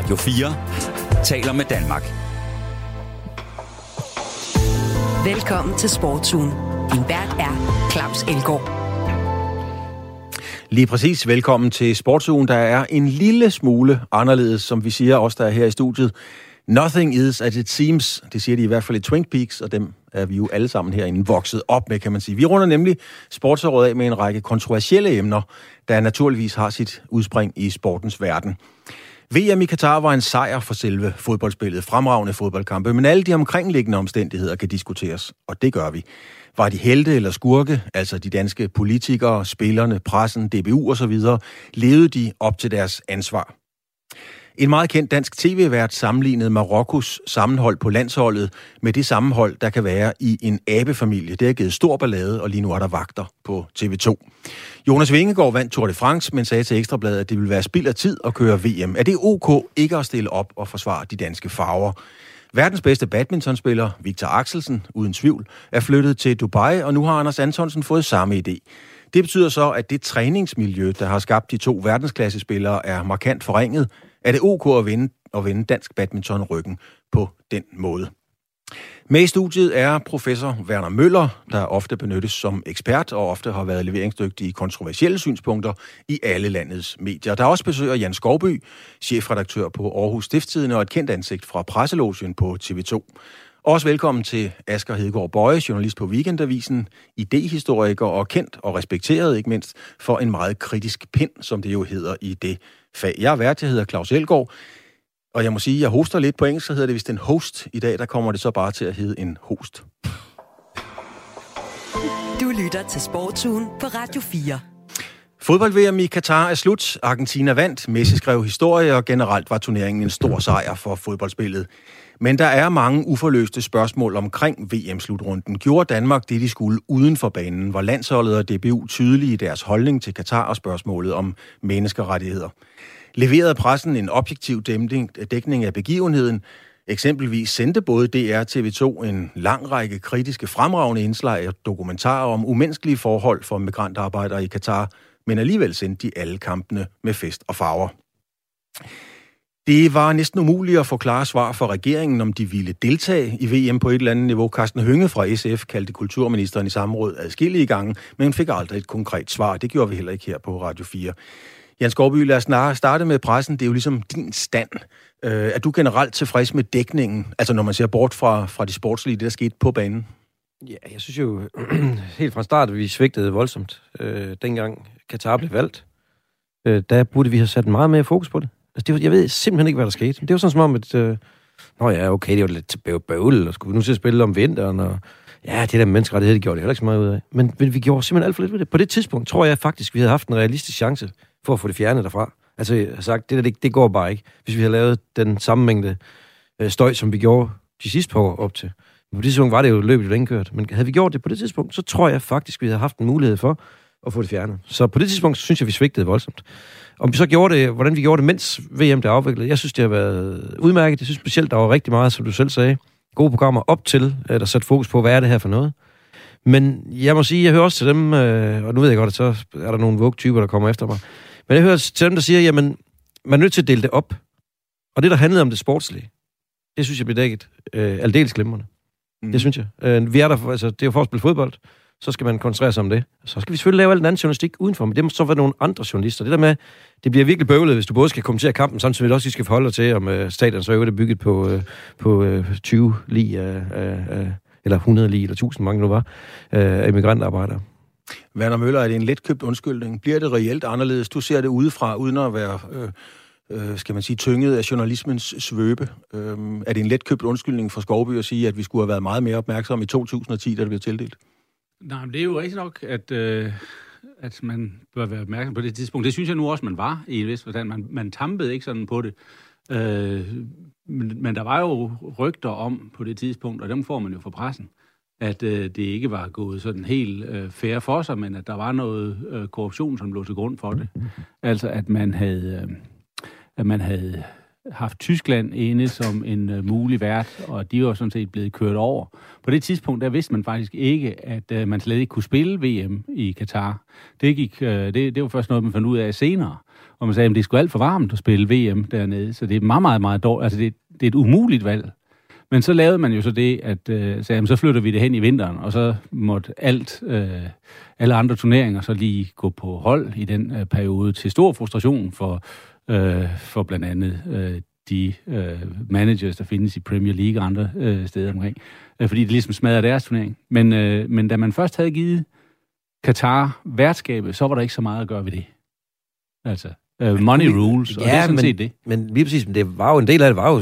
Radio 4 taler med Danmark. Velkommen til Sportsugen. Din vært er Claus Elgaard. Lige præcis. Velkommen til Sportsugen, der er en lille smule anderledes, som vi siger os der er her i studiet. Nothing is as it seems, det siger de i hvert fald i Twin Peaks, og dem er vi jo alle sammen herinde vokset op med, kan man sige. Vi runder nemlig sportsåret af med en række kontroversielle emner, der naturligvis har sit udspring i sportens verden. VM i Katar var en sejr for selve fodboldspillet, fremragende fodboldkampe, men alle de omkringliggende omstændigheder kan diskuteres, og det gør vi. Var de helte eller skurke, altså de danske politikere, spillerne, pressen, DBU osv., levede de op til deres ansvar? En meget kendt dansk tv-vært sammenlignede Marokkos sammenhold på landsholdet med det sammenhold, der kan være i en abefamilie. Det har givet stor ballade, og lige nu er der vagter på TV2. Jonas Vingegaard vandt Tour de France, men sagde til Ekstrabladet, at det ville være spild af tid at køre VM. Er det ok ikke at stille op og forsvare de danske farver? Verdens bedste badmintonspiller, Victor Axelsen, uden tvivl, er flyttet til Dubai, og nu har Anders Antonsen fået samme idé. Det betyder så, at det træningsmiljø, der har skabt de to verdensklassespillere, er markant forringet. Er det ok at vinde, at vinde dansk badminton ryggen på den måde? Med i studiet er professor Werner Møller, der ofte benyttes som ekspert og ofte har været leveringsdygtig i kontroversielle synspunkter i alle landets medier. Der er også besøger Jan Skovby, chefredaktør på Aarhus Stiftstidende og et kendt ansigt fra Presselogien på TV2. Også velkommen til Asger Hedegaard Bøje, journalist på Weekendavisen, idehistoriker og kendt og respekteret ikke mindst for en meget kritisk pind, som det jo hedder i det fag. Jeg er vært, jeg hedder Claus Elgaard, og jeg må sige, jeg hoster lidt på engelsk, så hedder det vist en host. I dag, der kommer det så bare til at hedde en host. Du lytter til Sportsugen på Radio 4. Fodbold-VM i Katar er slut. Argentina vandt, Messi skrev historie, og generelt var turneringen en stor sejr for fodboldspillet. Men der er mange uforløste spørgsmål omkring VM-slutrunden. Gjorde Danmark det, de skulle uden for banen? Var landsholdet og DBU tydelige i deres holdning til Katar og spørgsmålet om menneskerettigheder? Leverede pressen en objektiv dækning af begivenheden? Eksempelvis sendte både DR TV2 en lang række kritiske fremragende indslag og dokumentarer om umenneskelige forhold for migrantarbejdere i Katar, men alligevel sendte de alle kampene med fest og farver. Det var næsten umuligt at få klare svar fra regeringen, om de ville deltage i VM på et eller andet niveau. Carsten Hønge fra SF kaldte kulturministeren i samråd adskillige gange, men fik aldrig et konkret svar. Det gjorde vi heller ikke her på Radio 4. Jens Gårdby, lad os starte med pressen. Det er jo ligesom din stand. Øh, er du generelt tilfreds med dækningen, altså når man ser bort fra, fra de sportslige, det der skete på banen? Ja, jeg synes jo helt fra start, at vi svigtede voldsomt. Øh, dengang Katar blev valgt, øh, der burde vi have sat meget mere fokus på det. Altså, det var, jeg ved simpelthen ikke, hvad der skete. Det var sådan som om, at... Øh, Nå ja, okay, det var lidt bøvl, og skulle vi nu til at spille om vinteren, og ja, det der menneskerettighed, det gjorde det heller ikke så meget ud af. Men, men vi gjorde simpelthen alt for lidt ved det. På det tidspunkt tror jeg faktisk, vi havde haft en realistisk chance for at få det fjernet derfra. Altså, jeg har sagt, det der, det, det går bare ikke. Hvis vi havde lavet den samme mængde øh, støj, som vi gjorde de sidste par år op til. Men på det tidspunkt var det jo løbet indkørt. Men havde vi gjort det på det tidspunkt, så tror jeg faktisk, vi havde haft en mulighed for at få det fjernet. Så på det tidspunkt synes jeg, vi svigtede voldsomt. Om vi så gjorde det, hvordan vi gjorde det, mens VM der afviklet, jeg synes, det har været udmærket. Jeg synes specielt, der var rigtig meget, som du selv sagde, gode programmer op til, der satte fokus på, hvad er det her for noget. Men jeg må sige, jeg hører også til dem, øh, og nu ved jeg godt, at så er der nogle vågtyper, der kommer efter mig. Men jeg hører til dem, der siger, jamen, man er nødt til at dele det op. Og det, der handlede om det sportslige, det synes jeg bliver dækket øh, aldeles glimrende. Mm. Det synes jeg. Øh, vi er der for, altså, det er jo for at spille fodbold så skal man koncentrere sig om det. Så skal vi selvfølgelig lave alt den anden journalistik udenfor, men det må så være nogle andre journalister. Det der med, det bliver virkelig bøvlet, hvis du både skal kommentere kampen, samtidig også skal forholde dig til, om øh, stadion så er det bygget på, øh, på øh, 20 lige øh, øh, eller 100 lige, eller 1000 mange nu var, øh, immigrantarbejdere. Werner Møller, er det en letkøbt undskyldning? Bliver det reelt anderledes? Du ser det udefra, uden at være... Øh øh, skal man sige, tynget af journalismens svøbe. Øh, er det en letkøbt undskyldning for Skovby at sige, at vi skulle have været meget mere opmærksomme i 2010, da det blev tildelt? Nej, men det er jo rigtigt nok, at, øh, at man bør være opmærksom på det tidspunkt. Det synes jeg nu også, man var i en vis forstand. Man, man tampede ikke sådan på det. Øh, men, men der var jo rygter om på det tidspunkt, og dem får man jo fra pressen, at øh, det ikke var gået sådan helt øh, fair for sig, men at der var noget øh, korruption, som lå til grund for det. Altså at man havde, øh, at man havde haft Tyskland inde som en øh, mulig vært, og de var sådan set blevet kørt over. På det tidspunkt, der vidste man faktisk ikke, at øh, man slet ikke kunne spille VM i Katar. Det, gik, øh, det, det var først noget, man fandt ud af senere. hvor man sagde, at det skulle alt for varmt at spille VM dernede, så det er meget, meget, meget dårligt. Altså, det, det er et umuligt valg. Men så lavede man jo så det, at øh, sagde, jamen, så flytter vi det hen i vinteren, og så måtte alt, øh, alle andre turneringer så lige gå på hold i den øh, periode til stor frustration for, øh, for blandt andet øh, de øh, managers, der findes i Premier League og andre øh, steder omkring, øh, fordi det ligesom smadrer deres turnering. Men, øh, men da man først havde givet Katar værtskabet, så var der ikke så meget at gøre ved det. Altså, uh, money rules, og ja, det er sådan men, set det. Men lige præcis, men det var jo en del af det, var jo,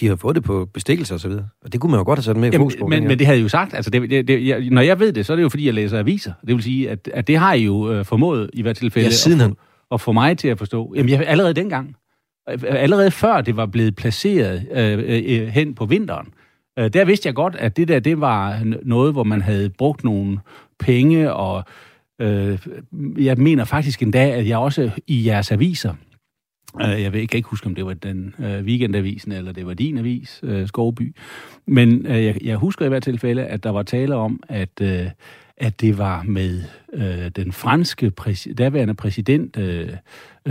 de har fået det på bestikkelse og så videre. Og det kunne man jo godt have sat med i fokus på. Men, men det havde jeg jo sagt, altså det, det, det, jeg, når jeg ved det, så er det jo fordi, jeg læser aviser. Det vil sige, at, at det har I jo uh, formået i hvert tilfælde ja, siden at, få, at få mig til at forstå. Jamen jeg, allerede dengang, allerede før det var blevet placeret øh, øh, øh hen på vinteren, øh, der vidste jeg godt, at det der, det var noget, hvor man havde brugt nogle penge og Øh, jeg mener faktisk endda, at jeg også i jeres aviser, øh, jeg, ved, jeg kan ikke huske, om det var den øh, weekendavisen, eller det var din avis, øh, Skovby, men øh, jeg, jeg husker i hvert tilfælde, at der var tale om, at, øh, at det var med øh, den franske præs- daværende præsident øh,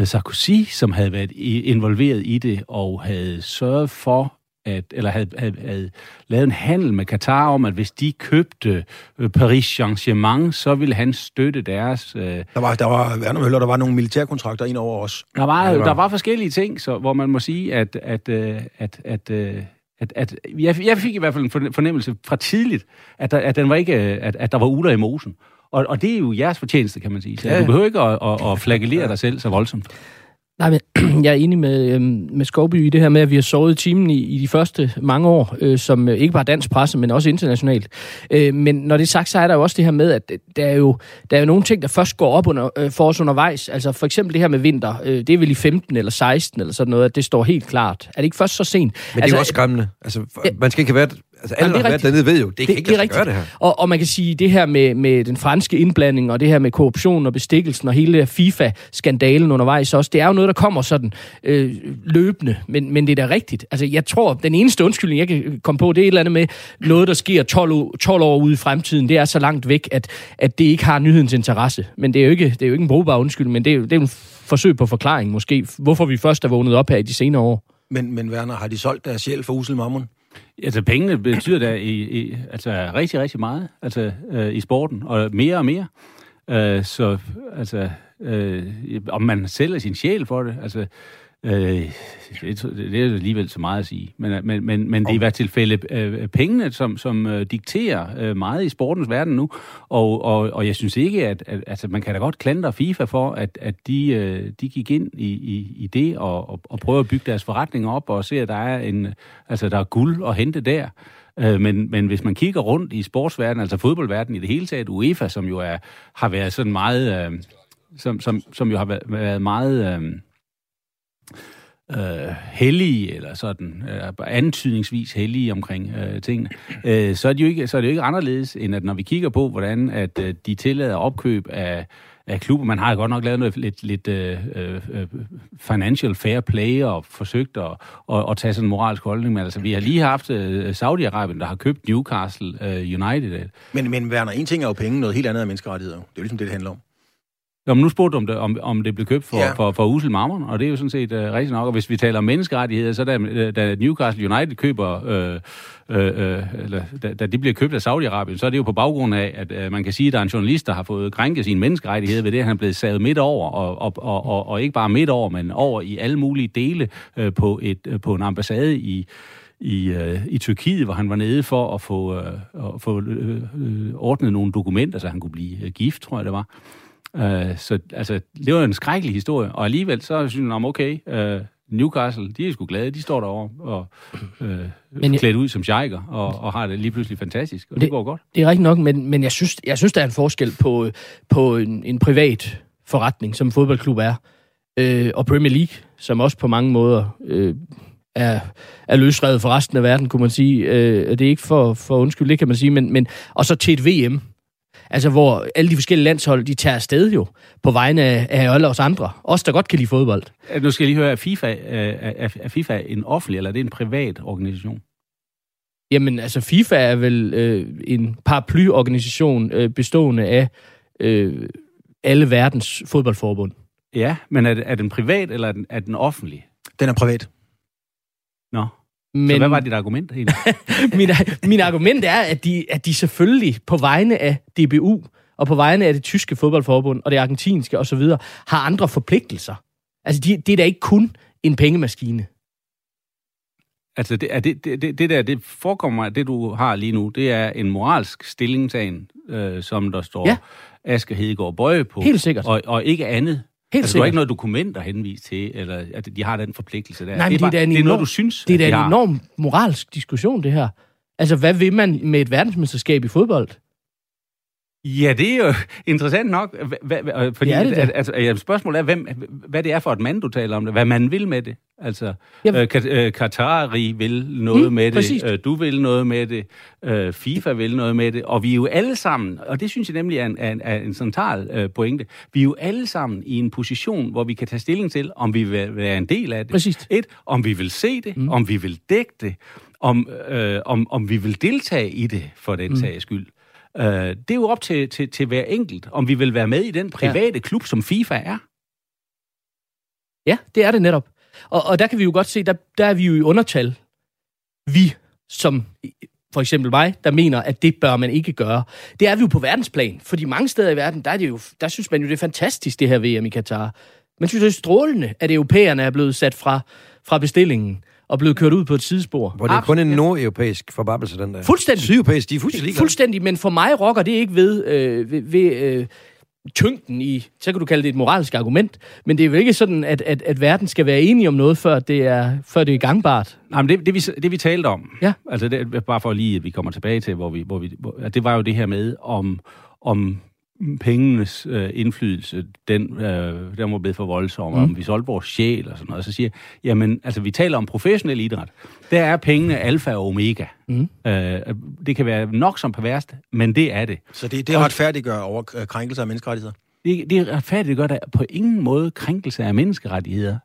Sarkozy, som havde været involveret i det, og havde sørget for, at, eller havde, havde, havde lavet en handel med Katar om, at hvis de købte øh, Paris Saint-Germain, så ville han støtte deres... Øh, der var, der var, Møller, der var nogle militærkontrakter ind over os. Der var, ja, var... der var forskellige ting, så, hvor man må sige, at, at, øh, at, at, at at, at jeg, jeg fik i hvert fald en fornemmelse fra tidligt, at der, at den var ikke, at, at der var uler i mosen. Og, og det er jo jeres fortjeneste, kan man sige. Så ja. du behøver ikke at, at, at flagellere dig selv så voldsomt. Nej, men jeg er enig med, øhm, med Skovby i det her med, at vi har sovet timen i, i de første mange år, øh, som øh, ikke bare dansk presse, men også internationalt. Øh, men når det er sagt, så er der jo også det her med, at der er jo, der er jo nogle ting, der først går op under, øh, for os undervejs. Altså for eksempel det her med vinter, øh, det er vel i 15 eller 16 eller sådan noget, at det står helt klart. Er det ikke først så sent? Men det er altså, jo også skræmmende. Altså, man skal ikke have været Altså, alle, der har været dernede, ved jo, det, det kan ikke det sig gøre det her. Og, og man kan sige, det her med, med den franske indblanding, og det her med korruption og bestikkelsen, og hele FIFA-skandalen undervejs også, det er jo noget, der kommer sådan øh, løbende, men, men det er da rigtigt. Altså, jeg tror, den eneste undskyldning, jeg kan komme på, det er et eller andet med noget, der sker 12 år, 12 år ude i fremtiden. Det er så langt væk, at, at det ikke har nyhedens interesse. Men det er jo ikke, det er jo ikke en brugbar undskyldning, men det er, det er en forsøg på forklaring måske, hvorfor vi først er vågnet op her i de senere år. Men, men Werner, har de solgt deres sjæl for usel mammon? Altså, pengene betyder da i, i, altså, rigtig, rigtig meget altså, øh, i sporten, og mere og mere. Øh, så altså, øh, om man sælger sin sjæl for det, altså, Øh, det, det er alligevel så meget at sige. Men, men, men, men det er i hvert tilfælde øh, pengene, som, som øh, dikterer øh, meget i sportens verden nu. Og, og, og jeg synes ikke, at, at altså, man kan da godt klandre FIFA for, at, at de, øh, de gik ind i, i, i det og, og, og prøver at bygge deres forretning op og se, at der er, en, altså, der er guld at hente der. Øh, men, men hvis man kigger rundt i sportsverdenen, altså fodboldverdenen i det hele taget, UEFA, som jo er, har været sådan meget... Øh, som, som, som jo har været, været meget... Øh, øh, hellige, eller sådan øh, antydningsvis hellige omkring øh, tingene, øh, så, er det jo ikke, så er det jo ikke anderledes, end at når vi kigger på, hvordan at øh, de tillader opkøb af, af klubber, man har godt nok lavet noget lidt, lidt øh, øh, øh financial fair play og forsøgt at, at, at tage sådan en moralsk holdning, men altså vi har lige haft øh, Saudi-Arabien, der har købt Newcastle øh, United. Men, men Werner, en ting er jo penge, noget helt andet er menneskerettigheder. Det er jo ligesom det, det handler om. Men nu spurgte du, om det, om, om det blev købt for, ja. for, for usel marmor, og det er jo sådan set uh, rigtigt nok. Og hvis vi taler om menneskerettigheder, så da, da Newcastle United køber, øh, øh, øh, eller da, da de bliver købt af Saudi-Arabien, så er det jo på baggrund af, at øh, man kan sige, at der er en journalist, der har fået krænket sine menneskerettigheder ved det, at han er blevet savet midt over, og, og, og, og, og ikke bare midt over, men over i alle mulige dele øh, på, et, øh, på en ambassade i i, øh, i Tyrkiet, hvor han var nede for at få, øh, at få øh, øh, ordnet nogle dokumenter, så han kunne blive øh, gift, tror jeg det var. Uh, så altså, det var en skrækkelig historie, og alligevel så synes jeg, okay, uh, Newcastle, de er sgu glade, de står derovre og uh, men klædt ud som sheiker, og, og har det lige pludselig fantastisk, og det, det går godt. Det er rigtigt nok, men, men jeg, synes, jeg synes, der er en forskel på, på en, en privat forretning, som fodboldklub er, øh, og Premier League, som også på mange måder øh, er, er løsredet for resten af verden, kunne man sige. Øh, det er ikke for, for undskyld, det kan man sige, men, men og så til et VM, Altså, hvor alle de forskellige landshold, de tager afsted jo, på vegne af, af alle os andre. Os, der godt kan lide fodbold. Nu skal jeg lige høre, er FIFA, er, er FIFA en offentlig, eller er det en privat organisation? Jamen, altså FIFA er vel øh, en paraplyorganisation øh, bestående af øh, alle verdens fodboldforbund. Ja, men er, det- er den privat, eller er den, er den offentlig? Den er privat. Men så hvad var dit argument egentlig? min, min argument er, at de, at de selvfølgelig på vegne af DBU og på vegne af det tyske fodboldforbund og det argentinske osv. har andre forpligtelser. Altså, de, det er da ikke kun en pengemaskine. altså, det, er det, det, det, der, det forekommer mig, det du har lige nu, det er en moralsk stillingtagen, øh, som der står ja. Asger Hedegaard Bøje på. Helt sikkert. Og, og ikke andet. Helt altså, du har sikkert. ikke noget dokument at henvise til, eller at de har den forpligtelse der. Nej, men det, det er en det er noget, enorm- du synes, Det er da en enorm moralsk diskussion, det her. Altså, hvad vil man med et verdensmesterskab i fodbold? Ja, det er jo interessant nok, hva, hva, fordi Det er det altså, ja, spørgsmålet er, hvem, hvad det er for et mand, du taler om det, hvad man vil med det. Altså, øh, Kat- øh, vil noget Mm, med præcis. det, øh, du vil noget med det, øh, FIFA vil noget med det, og vi er jo alle sammen, og det synes jeg nemlig er en, er en, er en central øh, pointe, vi er jo alle sammen i en position, hvor vi kan tage stilling til, om vi vil være en del af det. Præcis. Et, om vi vil se det, mm. om vi vil dække det, om, øh, om, om vi vil deltage i det for den mm. sags skyld. Øh, det er jo op til, til, til hver enkelt, om vi vil være med i den private ja. klub, som FIFA er. Ja, det er det netop. Og, og der kan vi jo godt se, der, der er vi jo i undertal. Vi, som for eksempel mig, der mener, at det bør man ikke gøre. Det er vi jo på verdensplan, fordi mange steder i verden, der, er det jo, der synes man jo, det er fantastisk, det her VM i Katar. Man synes, det er strålende, at europæerne er blevet sat fra, fra bestillingen og blevet kørt ud på et sidespor. Hvor det er kun en nordeuropæisk forbabbelse, den der. Fuldstændig. Sydeuropæisk, de er fuldstændig ligeglade. Fuldstændig, men for mig rokker det ikke ved, øh, ved, ved øh, tyngden i, så kan du kalde det et moralsk argument, men det er jo ikke sådan, at, at, at verden skal være enige om noget, før det er, før det er gangbart. Nej, men det, det, vi, det vi talte om, Ja. altså det, bare for lige, at vi kommer tilbage til, hvor vi, hvor vi, hvor, det var jo det her med, om, om pengenes øh, indflydelse, den, øh, den var blevet for voldsom, mm. om vi solgte vores sjæl og sådan noget. Så siger jeg, jamen, altså vi taler om professionel idræt. Der er pengene alfa og omega. Mm. Øh, det kan være nok som perverst, men det er det. Så det, det retfærdiggør over øh, krænkelser af menneskerettigheder. Det, det er retfærdigt gør der på ingen måde krænkelse af menneskerettigheder.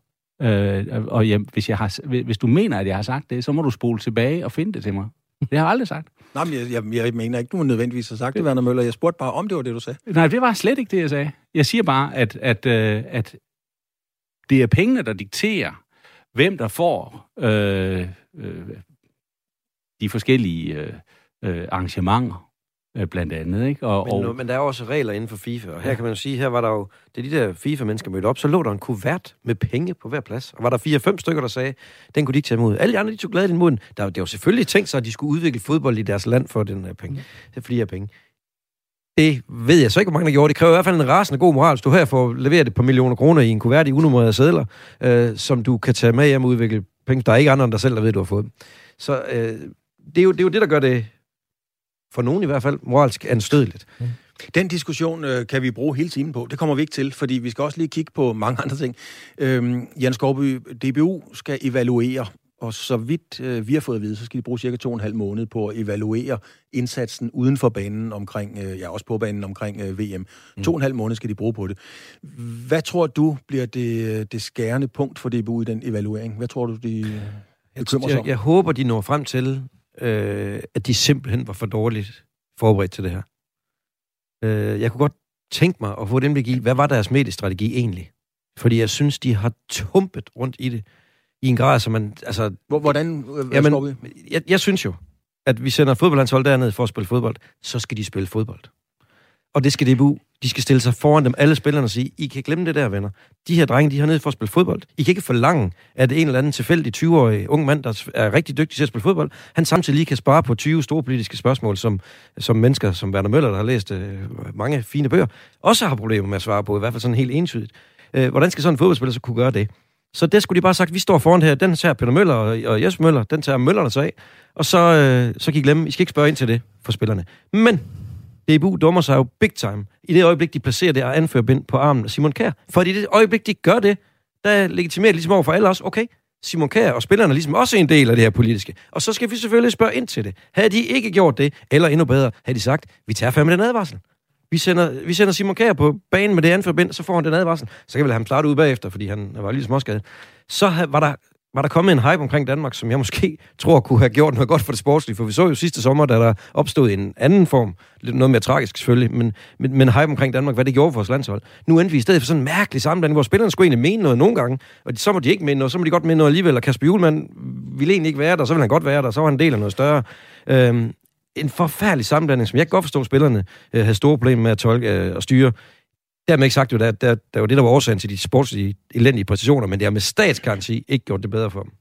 Øh, og ja, hvis, jeg har, hvis du mener, at jeg har sagt det, så må du spole tilbage og finde det til mig. Det har jeg aldrig sagt. Nej, men jeg, jeg, jeg mener ikke, du nødvendigvis har sagt det, Werner Møller. Jeg spurgte bare, om det var det, du sagde. Nej, det var slet ikke det, jeg sagde. Jeg siger bare, at, at, øh, at det er pengene, der dikterer, hvem der får øh, øh, de forskellige øh, øh arrangementer, øh, blandt andet. Ikke? Og, Men, og, men der er også regler inden for FIFA, og her kan man jo sige, her var der jo, da de der FIFA-mennesker mødte op, så lå der en kuvert med penge på hver plads. Og var der fire-fem stykker, der sagde, den kunne de ikke tage imod. Alle de andre, de tog gladeligt imod den. Der, det var selvfølgelig tænkt sig, at de skulle udvikle fodbold i deres land for den her penge. Det er flere penge. Det ved jeg så ikke, hvor mange der gjorde. Det kræver i hvert fald en rasende god moral. Hvis du her får leveret et par millioner kroner i en kuvert i unummerede sædler, øh, som du kan tage med hjem og udvikle penge. Der er ikke andre end dig selv, der ved, du har fået dem. Så øh, det, er jo, det er jo det, der gør det, for nogen i hvert fald, moralsk anstødeligt. Den diskussion øh, kan vi bruge hele timen på. Det kommer vi ikke til, fordi vi skal også lige kigge på mange andre ting. Øhm, Jan Skovby, DBU skal evaluere, og så vidt øh, vi har fået at vide, så skal de bruge cirka to og en halv måned på at evaluere indsatsen uden for banen omkring, øh, ja også på banen omkring øh, VM. Mm. To og en halv måned skal de bruge på det. Hvad tror du bliver det, det skærende punkt for DBU i den evaluering? Hvad tror du, de øh, om? Jeg, jeg håber, de når frem til, øh, at de simpelthen var for dårligt forberedt til det her. Øh, jeg kunne godt tænke mig at få dem til hvad var deres mediestrategi egentlig? Fordi jeg synes, de har tumpet rundt i det i en grad, som man... Altså, Hvor- Hvordan, Jamen, jeg, jeg synes jo, at vi sender fodboldlandshold derned for at spille fodbold, så skal de spille fodbold. Og det skal DBU. De skal stille sig foran dem, alle spillerne, og sige, I kan glemme det der, venner. De her drenge, de har nede for at spille fodbold. I kan ikke forlange, at en eller anden tilfældig 20-årig ung mand, der er rigtig dygtig til at spille fodbold, han samtidig lige kan spare på 20 store politiske spørgsmål, som, som mennesker som Werner Møller, der har læst øh, mange fine bøger, også har problemer med at svare på, i hvert fald sådan helt entydigt. Øh, hvordan skal sådan en fodboldspiller så kunne gøre det? Så det skulle de bare have sagt, vi står foran her, den tager Peter Møller og, og Jesper Møller, den tager Møllerne så af, og så, øh, så kan I glemme, I skal ikke spørge ind til det for spillerne. Men DBU dummer sig jo big time. I det øjeblik, de placerer det og anfører bind på armen af Simon Kær. For i det øjeblik, de gør det, der legitimerer det ligesom over for alle os, okay, Simon Kjær og spillerne er ligesom også en del af det her politiske. Og så skal vi selvfølgelig spørge ind til det. Havde de ikke gjort det, eller endnu bedre, havde de sagt, vi tager fandme den advarsel. Vi sender, vi sender Simon Kjær på banen med det anførbind, så får han den advarsel. Så kan vi lade ham klare det ud bagefter, fordi han var lige småskadet. Så var der var der kommet en hype omkring Danmark, som jeg måske tror kunne have gjort noget godt for det sportslige. For vi så jo sidste sommer, da der opstod en anden form, lidt noget mere tragisk selvfølgelig, men, men, men hype omkring Danmark, hvad det gjorde for vores landshold. Nu endte vi i stedet for sådan en mærkelig sammenblanding, hvor spillerne skulle egentlig mene noget nogle gange, og så må de ikke mene noget, så må de godt mene noget alligevel, og Kasper Julemand ville egentlig ikke være der, så ville han godt være der, så var han en del af noget større. Øhm, en forfærdelig sammenblanding, som jeg godt forstå, at spillerne øh, havde store problemer med at tolke øh, og styre. Dermed ikke sagt, jo, der, der, der var det, der var årsagen til de sportslige elendige præcisioner, men det har med statsgaranti ikke gjort det bedre for dem.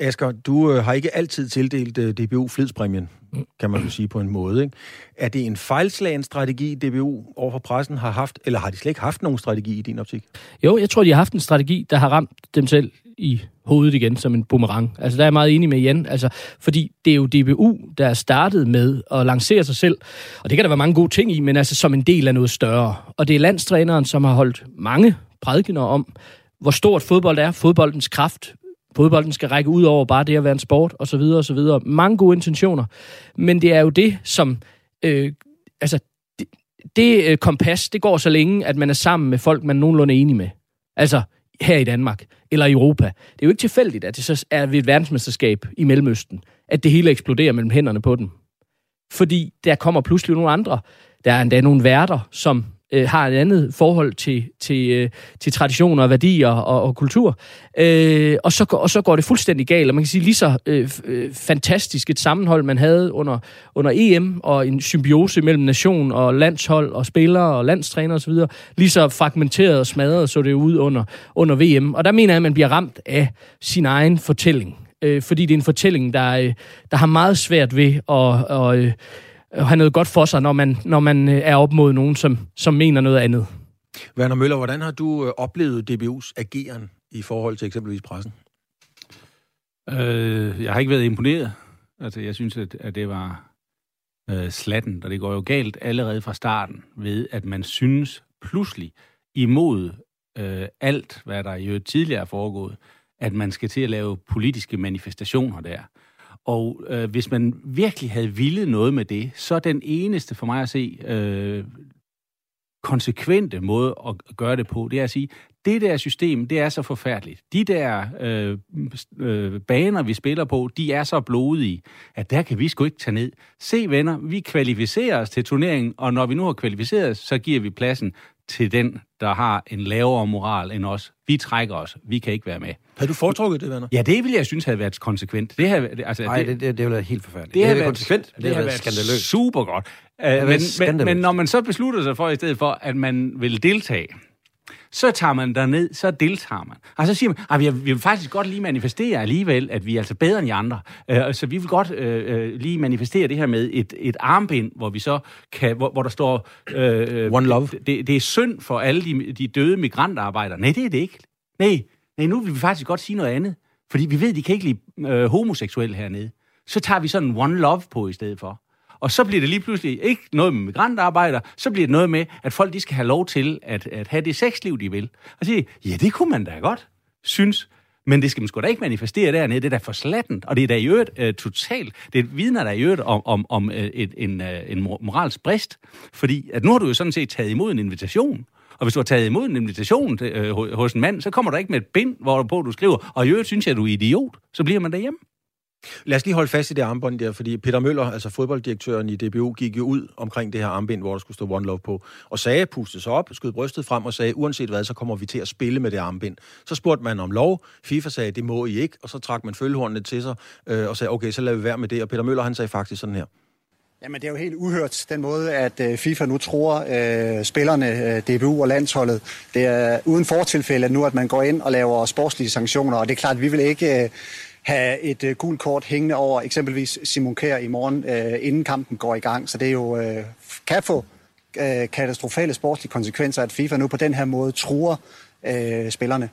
Asger, du øh, har ikke altid tildelt øh, DBU flidspræmien, kan man jo sige på en måde. Ikke? Er det en fejlslagen strategi, DBU overfor pressen har haft, eller har de slet ikke haft nogen strategi i din optik? Jo, jeg tror, de har haft en strategi, der har ramt dem selv i hovedet igen som en boomerang. Altså, der er jeg meget enig med Jan. Altså, fordi det er jo DBU, der er startet med at lancere sig selv. Og det kan der være mange gode ting i, men altså som en del af noget større. Og det er landstræneren, som har holdt mange prædikener om, hvor stort fodbold er, fodboldens kraft, fodbolden skal række ud over bare det at være en sport, og så videre, og så videre. Mange gode intentioner. Men det er jo det, som... Øh, altså, det, det øh, kompas, det går så længe, at man er sammen med folk, man er nogenlunde enig med. Altså, her i Danmark, eller i Europa. Det er jo ikke tilfældigt, at det så er ved et verdensmesterskab i Mellemøsten, at det hele eksploderer mellem hænderne på dem. Fordi der kommer pludselig nogle andre. Der er endda nogle værter, som øh, har et andet forhold til, til, øh, til traditioner værdier og, og kultur. Øh, og, så, og så går det fuldstændig galt. Og man kan sige lige så øh, øh, fantastisk et sammenhold, man havde under, under EM, og en symbiose mellem nation og landshold og spillere og landstræner osv., lige så fragmenteret og smadret så det ud under, under VM. Og der mener jeg, at man bliver ramt af sin egen fortælling. Øh, fordi det er en fortælling, der, øh, der har meget svært ved at... Og, øh, have noget godt for sig, når man, når man øh, er op mod nogen, som, som mener noget andet. Werner Møller, hvordan har du øh, oplevet DBU's ageren i forhold til eksempelvis pressen? Øh, jeg har ikke været imponeret. Altså, jeg synes, at, at det var øh, slatten, og det går jo galt allerede fra starten ved, at man synes pludselig imod øh, alt, hvad der jo tidligere er foregået, at man skal til at lave politiske manifestationer der. Og øh, hvis man virkelig havde ville noget med det, så den eneste for mig at se øh, konsekvente måde at gøre det på, det er at sige, det der system, det er så forfærdeligt. De der øh, øh, baner, vi spiller på, de er så blodige, at der kan vi sgu ikke tage ned. Se venner, vi kvalificerer os til turneringen, og når vi nu har kvalificeret os, så giver vi pladsen til den, der har en lavere moral end os. Vi trækker os. Vi kan ikke være med. Har du foretrukket det, venner? Ja, det ville jeg synes havde været konsekvent. Det har, altså, Nej, det, det, det, det ville være helt forfærdeligt. Det, det har været konsekvent. Det, det har været skandaløst. super godt. Uh, men, men, men når man så beslutter sig for, i stedet for, at man vil deltage, så tager man ned, så deltager man. Og så siger man, at vi, vi vil faktisk godt lige manifestere alligevel, at vi er altså bedre end de andre. Uh, så vi vil godt uh, uh, lige manifestere det her med et, et armbind, hvor vi så kan, hvor, hvor der står... Uh, One love. Det, det er synd for alle de, de døde migrantarbejdere. Nej, det er det ikke. Nej, nej, nu vil vi faktisk godt sige noget andet. Fordi vi ved, de kan ikke lide øh, homoseksuelle hernede. Så tager vi sådan one love på i stedet for. Og så bliver det lige pludselig ikke noget med migrantarbejdere, så bliver det noget med, at folk de skal have lov til at, at have det sexliv, de vil. Og sige, ja, det kunne man da godt synes. Men det skal man sgu da ikke manifestere dernede. Det er da for slattent, og det er da i øvrigt øh, totalt. Det vidner da i øvrigt om, om, om øh, et, en, øh, en moralsk brist. Fordi at nu har du jo sådan set taget imod en invitation. Og hvis du har taget imod en invitation til, øh, hos en mand, så kommer du ikke med et bind, hvor på du skriver, og i øvrigt synes jeg, at du er idiot. Så bliver man derhjemme. Lad os lige holde fast i det armbånd der, fordi Peter Møller, altså fodbolddirektøren i DBU, gik jo ud omkring det her armbind, hvor der skulle stå One Love på, og sagde, pustede sig op, skød brystet frem og sagde, uanset hvad, så kommer vi til at spille med det armbind. Så spurgte man om lov, FIFA sagde, det må I ikke, og så trak man følgehornene til sig øh, og sagde, okay, så lader vi være med det, og Peter Møller, han sagde faktisk sådan her. Jamen, det er jo helt uhørt, den måde, at øh, FIFA nu tror øh, spillerne, øh, DBU og landsholdet. Det er uden fortilfælde nu, at man går ind og laver sportslige sanktioner, og det er klart, at vi vil ikke øh, have et øh, gult kort hængende over eksempelvis Simon Kjær i morgen, øh, inden kampen går i gang. Så det er jo øh, kan få øh, katastrofale sportslige konsekvenser, at FIFA nu på den her måde truer øh, spillerne.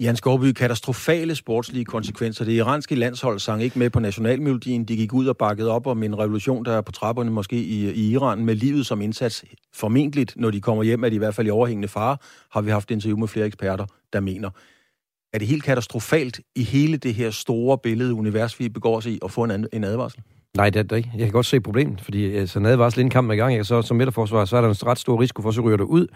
Jan Skovby, katastrofale sportslige konsekvenser. Det iranske landshold sang ikke med på nationalmelodien. De gik ud og bakkede op om en revolution, der er på trapperne måske i, i Iran, med livet som indsats. Formentligt, når de kommer hjem, er de i hvert fald i overhængende fare, har vi haft interview med flere eksperter, der mener er det helt katastrofalt i hele det her store billede, univers, vi begår os i, at få en, en advarsel? Nej, det er det ikke. Jeg kan godt se problemet, fordi altså, advarsel inden kampen er i gang, jeg, så som midterforsvar, så er der en ret stor risiko for, at så ryger du ud,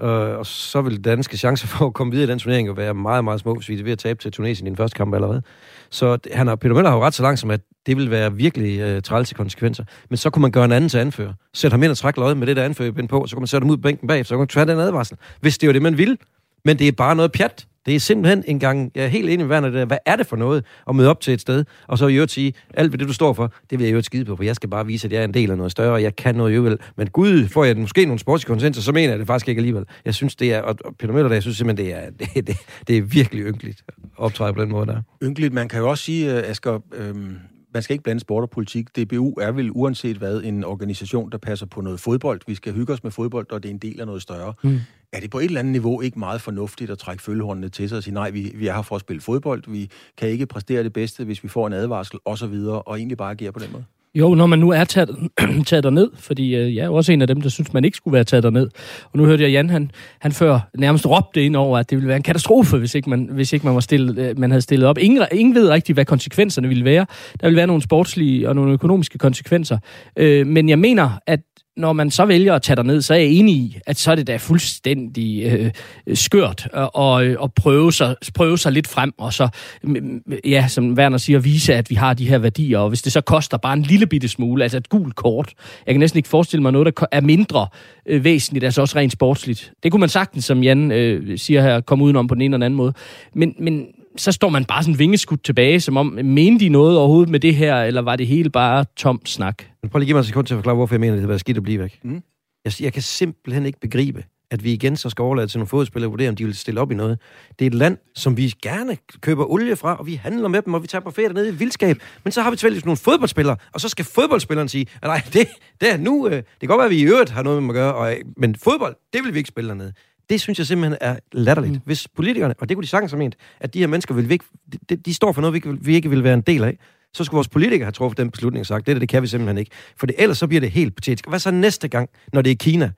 øh, og så vil danske chancer for at komme videre i den turnering jo være meget, meget små, hvis vi er ved at tabe til Tunesien i den første kamp allerede. Så han har, Peter Møller har jo ret så langt som, at det vil være virkelig øh, træls konsekvenser. Men så kunne man gøre en anden til anfører. Sæt ham ind og trække løjet med det der anfører på, så kunne man sætte ham ud på bænken bag, så kunne man tage den advarsel. Hvis det var det, man ville. Men det er bare noget pjat. Det er simpelthen en gang, jeg er helt enig med Werner, det hvad er det for noget at møde op til et sted, og så i øvrigt sige, alt hvad det du står for, det vil jeg jo skide på, for jeg skal bare vise, at jeg er en del af noget større, og jeg kan noget jo vel. Men gud, får jeg måske nogle sportslige så mener jeg det faktisk ikke alligevel. Jeg synes, det er, og Peter Møller, der, jeg synes simpelthen, det er, det, det, det er virkelig ynkeligt at optræde på den måde der. Ynkeligt, man kan jo også sige, øh, Asger, øhm, man skal ikke blande sport og politik. DBU er vel uanset hvad en organisation, der passer på noget fodbold. Vi skal hygge os med fodbold, og det er en del af noget større. Mm. Er det på et eller andet niveau ikke meget fornuftigt at trække følgehåndene til sig og sige, nej, vi, vi er her for at spille fodbold, vi kan ikke præstere det bedste, hvis vi får en advarsel osv., og, og egentlig bare agere på den måde? Jo, når man nu er taget, taget ned, fordi øh, jeg er også en af dem, der synes, man ikke skulle være taget ned. Og nu hørte jeg Jan, han, han før nærmest råbte ind over, at det ville være en katastrofe, hvis ikke man, hvis ikke man, var stillet, øh, man havde stillet op. Ingen, ingen ved rigtigt, hvad konsekvenserne ville være. Der ville være nogle sportslige og nogle økonomiske konsekvenser. Øh, men jeg mener, at når man så vælger at tage dig ned, så er jeg enig i, at så er det da fuldstændig øh, skørt at, og, øh, og prøve, sig, prøve sig lidt frem, og så, mm, mm, ja, som Werner siger, vise, at vi har de her værdier, og hvis det så koster bare en lille bitte smule, altså et gult kort, jeg kan næsten ikke forestille mig noget, der er mindre øh, væsentligt, altså også rent sportsligt. Det kunne man sagtens, som Jan øh, siger her, komme udenom på den ene eller anden måde. Men, men så står man bare sådan vingeskudt tilbage, som om, mente de noget overhovedet med det her, eller var det hele bare tom snak? Prøv lige at give mig en sekund til at forklare, hvorfor jeg mener, at det var skidt at blive væk. Mm. Jeg, jeg kan simpelthen ikke begribe, at vi igen så skal overlade til nogle fodspillere og vurdere, om de vil stille op i noget. Det er et land, som vi gerne køber olie fra, og vi handler med dem, og vi tager på ferie nede i vildskab. Men så har vi tilfældigvis nogle fodboldspillere, og så skal fodboldspilleren sige, at nej, det, det er nu, øh, det kan godt være, at vi i øvrigt har noget med at gøre, og, men fodbold, det vil vi ikke spille dernede. Det synes jeg simpelthen er latterligt. Mm. Hvis politikerne, og det kunne de sagtens have ment, at de her mennesker vil vi ikke, de, de står for noget, vi ikke, vi ikke vil være en del af, så skulle vores politikere have truffet den beslutning og sagt, det der, det kan vi simpelthen ikke. For det, ellers så bliver det helt patetisk. Hvad så næste gang, når det er Kina?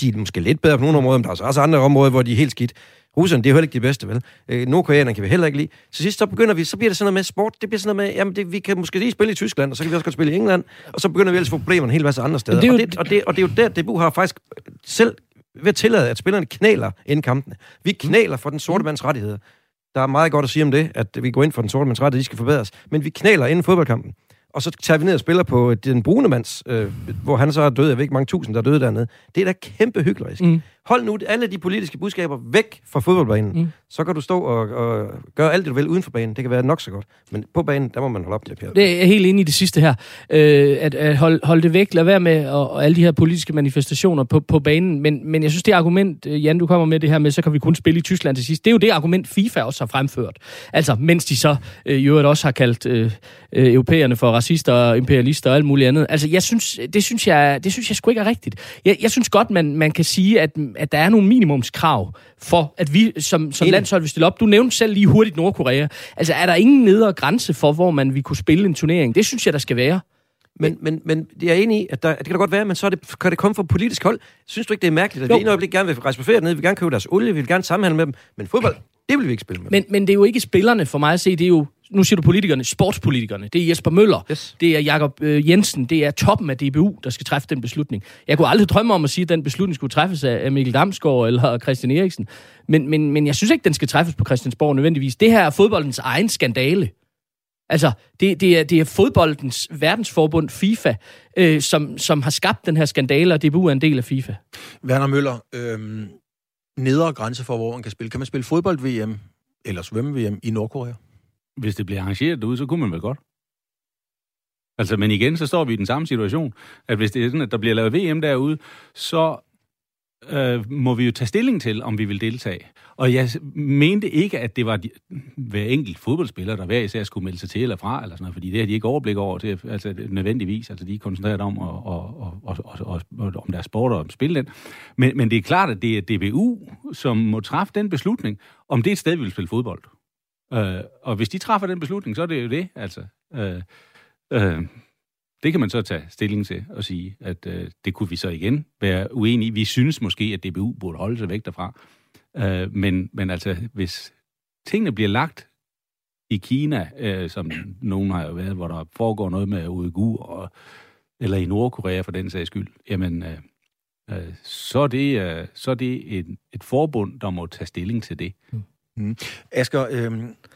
De er måske lidt bedre på nogle områder, men der er også andre områder, hvor de er helt skidt. Russerne, det er jo heller ikke de bedste, vel? Øh, Nordkoreanerne kan vi heller ikke lide. Så sidst så begynder vi, så bliver det sådan noget med sport. Det bliver sådan noget med, jamen det, vi kan måske lige spille i Tyskland, og så kan vi også godt spille i England, og så begynder vi ellers at få problemer en hel masse andre steder. Det jo... og, det, og, det, og det er jo der, DBU har faktisk selv ved at tillade, at spillerne knæler inden kampene. Vi knæler for den sorte mands rettigheder. Der er meget godt at sige om det, at vi går ind for den sorte mands rettigheder, de skal forbedres. Men vi knæler inden fodboldkampen og så tager vi ned og spiller på den brune mands, øh, hvor han så er død, jeg ved ikke mange tusind, der er døde dernede. Det er da kæmpe hyggeligt. Mm. Hold nu alle de politiske budskaber væk fra fodboldbanen. Mm. Så kan du stå og, og gøre alt det, du vil uden for banen. Det kan være nok så godt. Men på banen, der må man holde op med, Per. Det er helt enig i det sidste her. Øh, at, at holde, holde det væk. Lad være med og, og alle de her politiske manifestationer på, på banen. Men, men jeg synes, det argument, øh, Jan, du kommer med det her med, så kan vi kun spille i Tyskland til sidst. Det er jo det argument, FIFA også har fremført. Altså, mens de så øh, i øvrigt også har kaldt øh, øh, europæerne for racister og imperialister og alt muligt andet. Altså, jeg synes, det synes jeg, det synes jeg sgu ikke er rigtigt. Jeg, jeg synes godt, man, man kan sige, at, at der er nogle minimumskrav for, at vi som, som landshold vil stille op. Du nævnte selv lige hurtigt Nordkorea. Altså, er der ingen nedre grænse for, hvor man vi kunne spille en turnering? Det synes jeg, der skal være. Men, men, men jeg er enig i, at, der, det kan da godt være, men så er det, kan det komme fra politisk hold. Synes du ikke, det er mærkeligt, at jo. vi i øjeblik gerne vil rejse på ferie ned, vi vil gerne købe deres olie, vi vil gerne sammenhandle med dem, men fodbold, det vil vi ikke spille med. Men, men det er jo ikke spillerne for mig at se, det er jo nu siger du politikerne, sportspolitikerne. Det er Jesper Møller, yes. det er Jakob øh, Jensen, det er toppen af DBU, der skal træffe den beslutning. Jeg kunne aldrig drømme om at sige, at den beslutning skulle træffes af Mikkel Damsgaard eller Christian Eriksen. Men, men, men jeg synes ikke, den skal træffes på Christiansborg nødvendigvis. Det her er fodboldens egen skandale. Altså, det, det, er, det er fodboldens verdensforbund, FIFA, øh, som, som har skabt den her skandale, og DBU er en del af FIFA. Werner Møller, øh, nedre grænse for, hvor man kan spille. Kan man spille fodbold-VM eller svømme-VM i Nordkorea? Hvis det bliver arrangeret derude, så kunne man vel godt. Altså, men igen, så står vi i den samme situation, at hvis det er sådan, at der bliver lavet VM derude, så øh, må vi jo tage stilling til, om vi vil deltage. Og jeg mente ikke, at det var de, hver enkelt fodboldspiller, der hver især skulle melde sig til eller fra, eller sådan noget, fordi det har de ikke overblik over til, altså, nødvendigvis. Altså, de er koncentreret om, og, og, og, og, og, og, om deres sport og om spil den. Men, men det er klart, at det er DBU, som må træffe den beslutning, om det er et sted, vi vil spille fodbold. Øh, og hvis de træffer den beslutning, så er det jo det, altså. Øh, øh, det kan man så tage stilling til og sige, at øh, det kunne vi så igen være uenige i. Vi synes måske, at DBU burde holde sig væk derfra. Øh, men, men altså, hvis tingene bliver lagt i Kina, øh, som nogen har jo været, hvor der foregår noget med Uyghur, og, eller i Nordkorea for den sags skyld, jamen, øh, øh, så er det, øh, så er det et, et forbund, der må tage stilling til det. Mm. Asger, øh,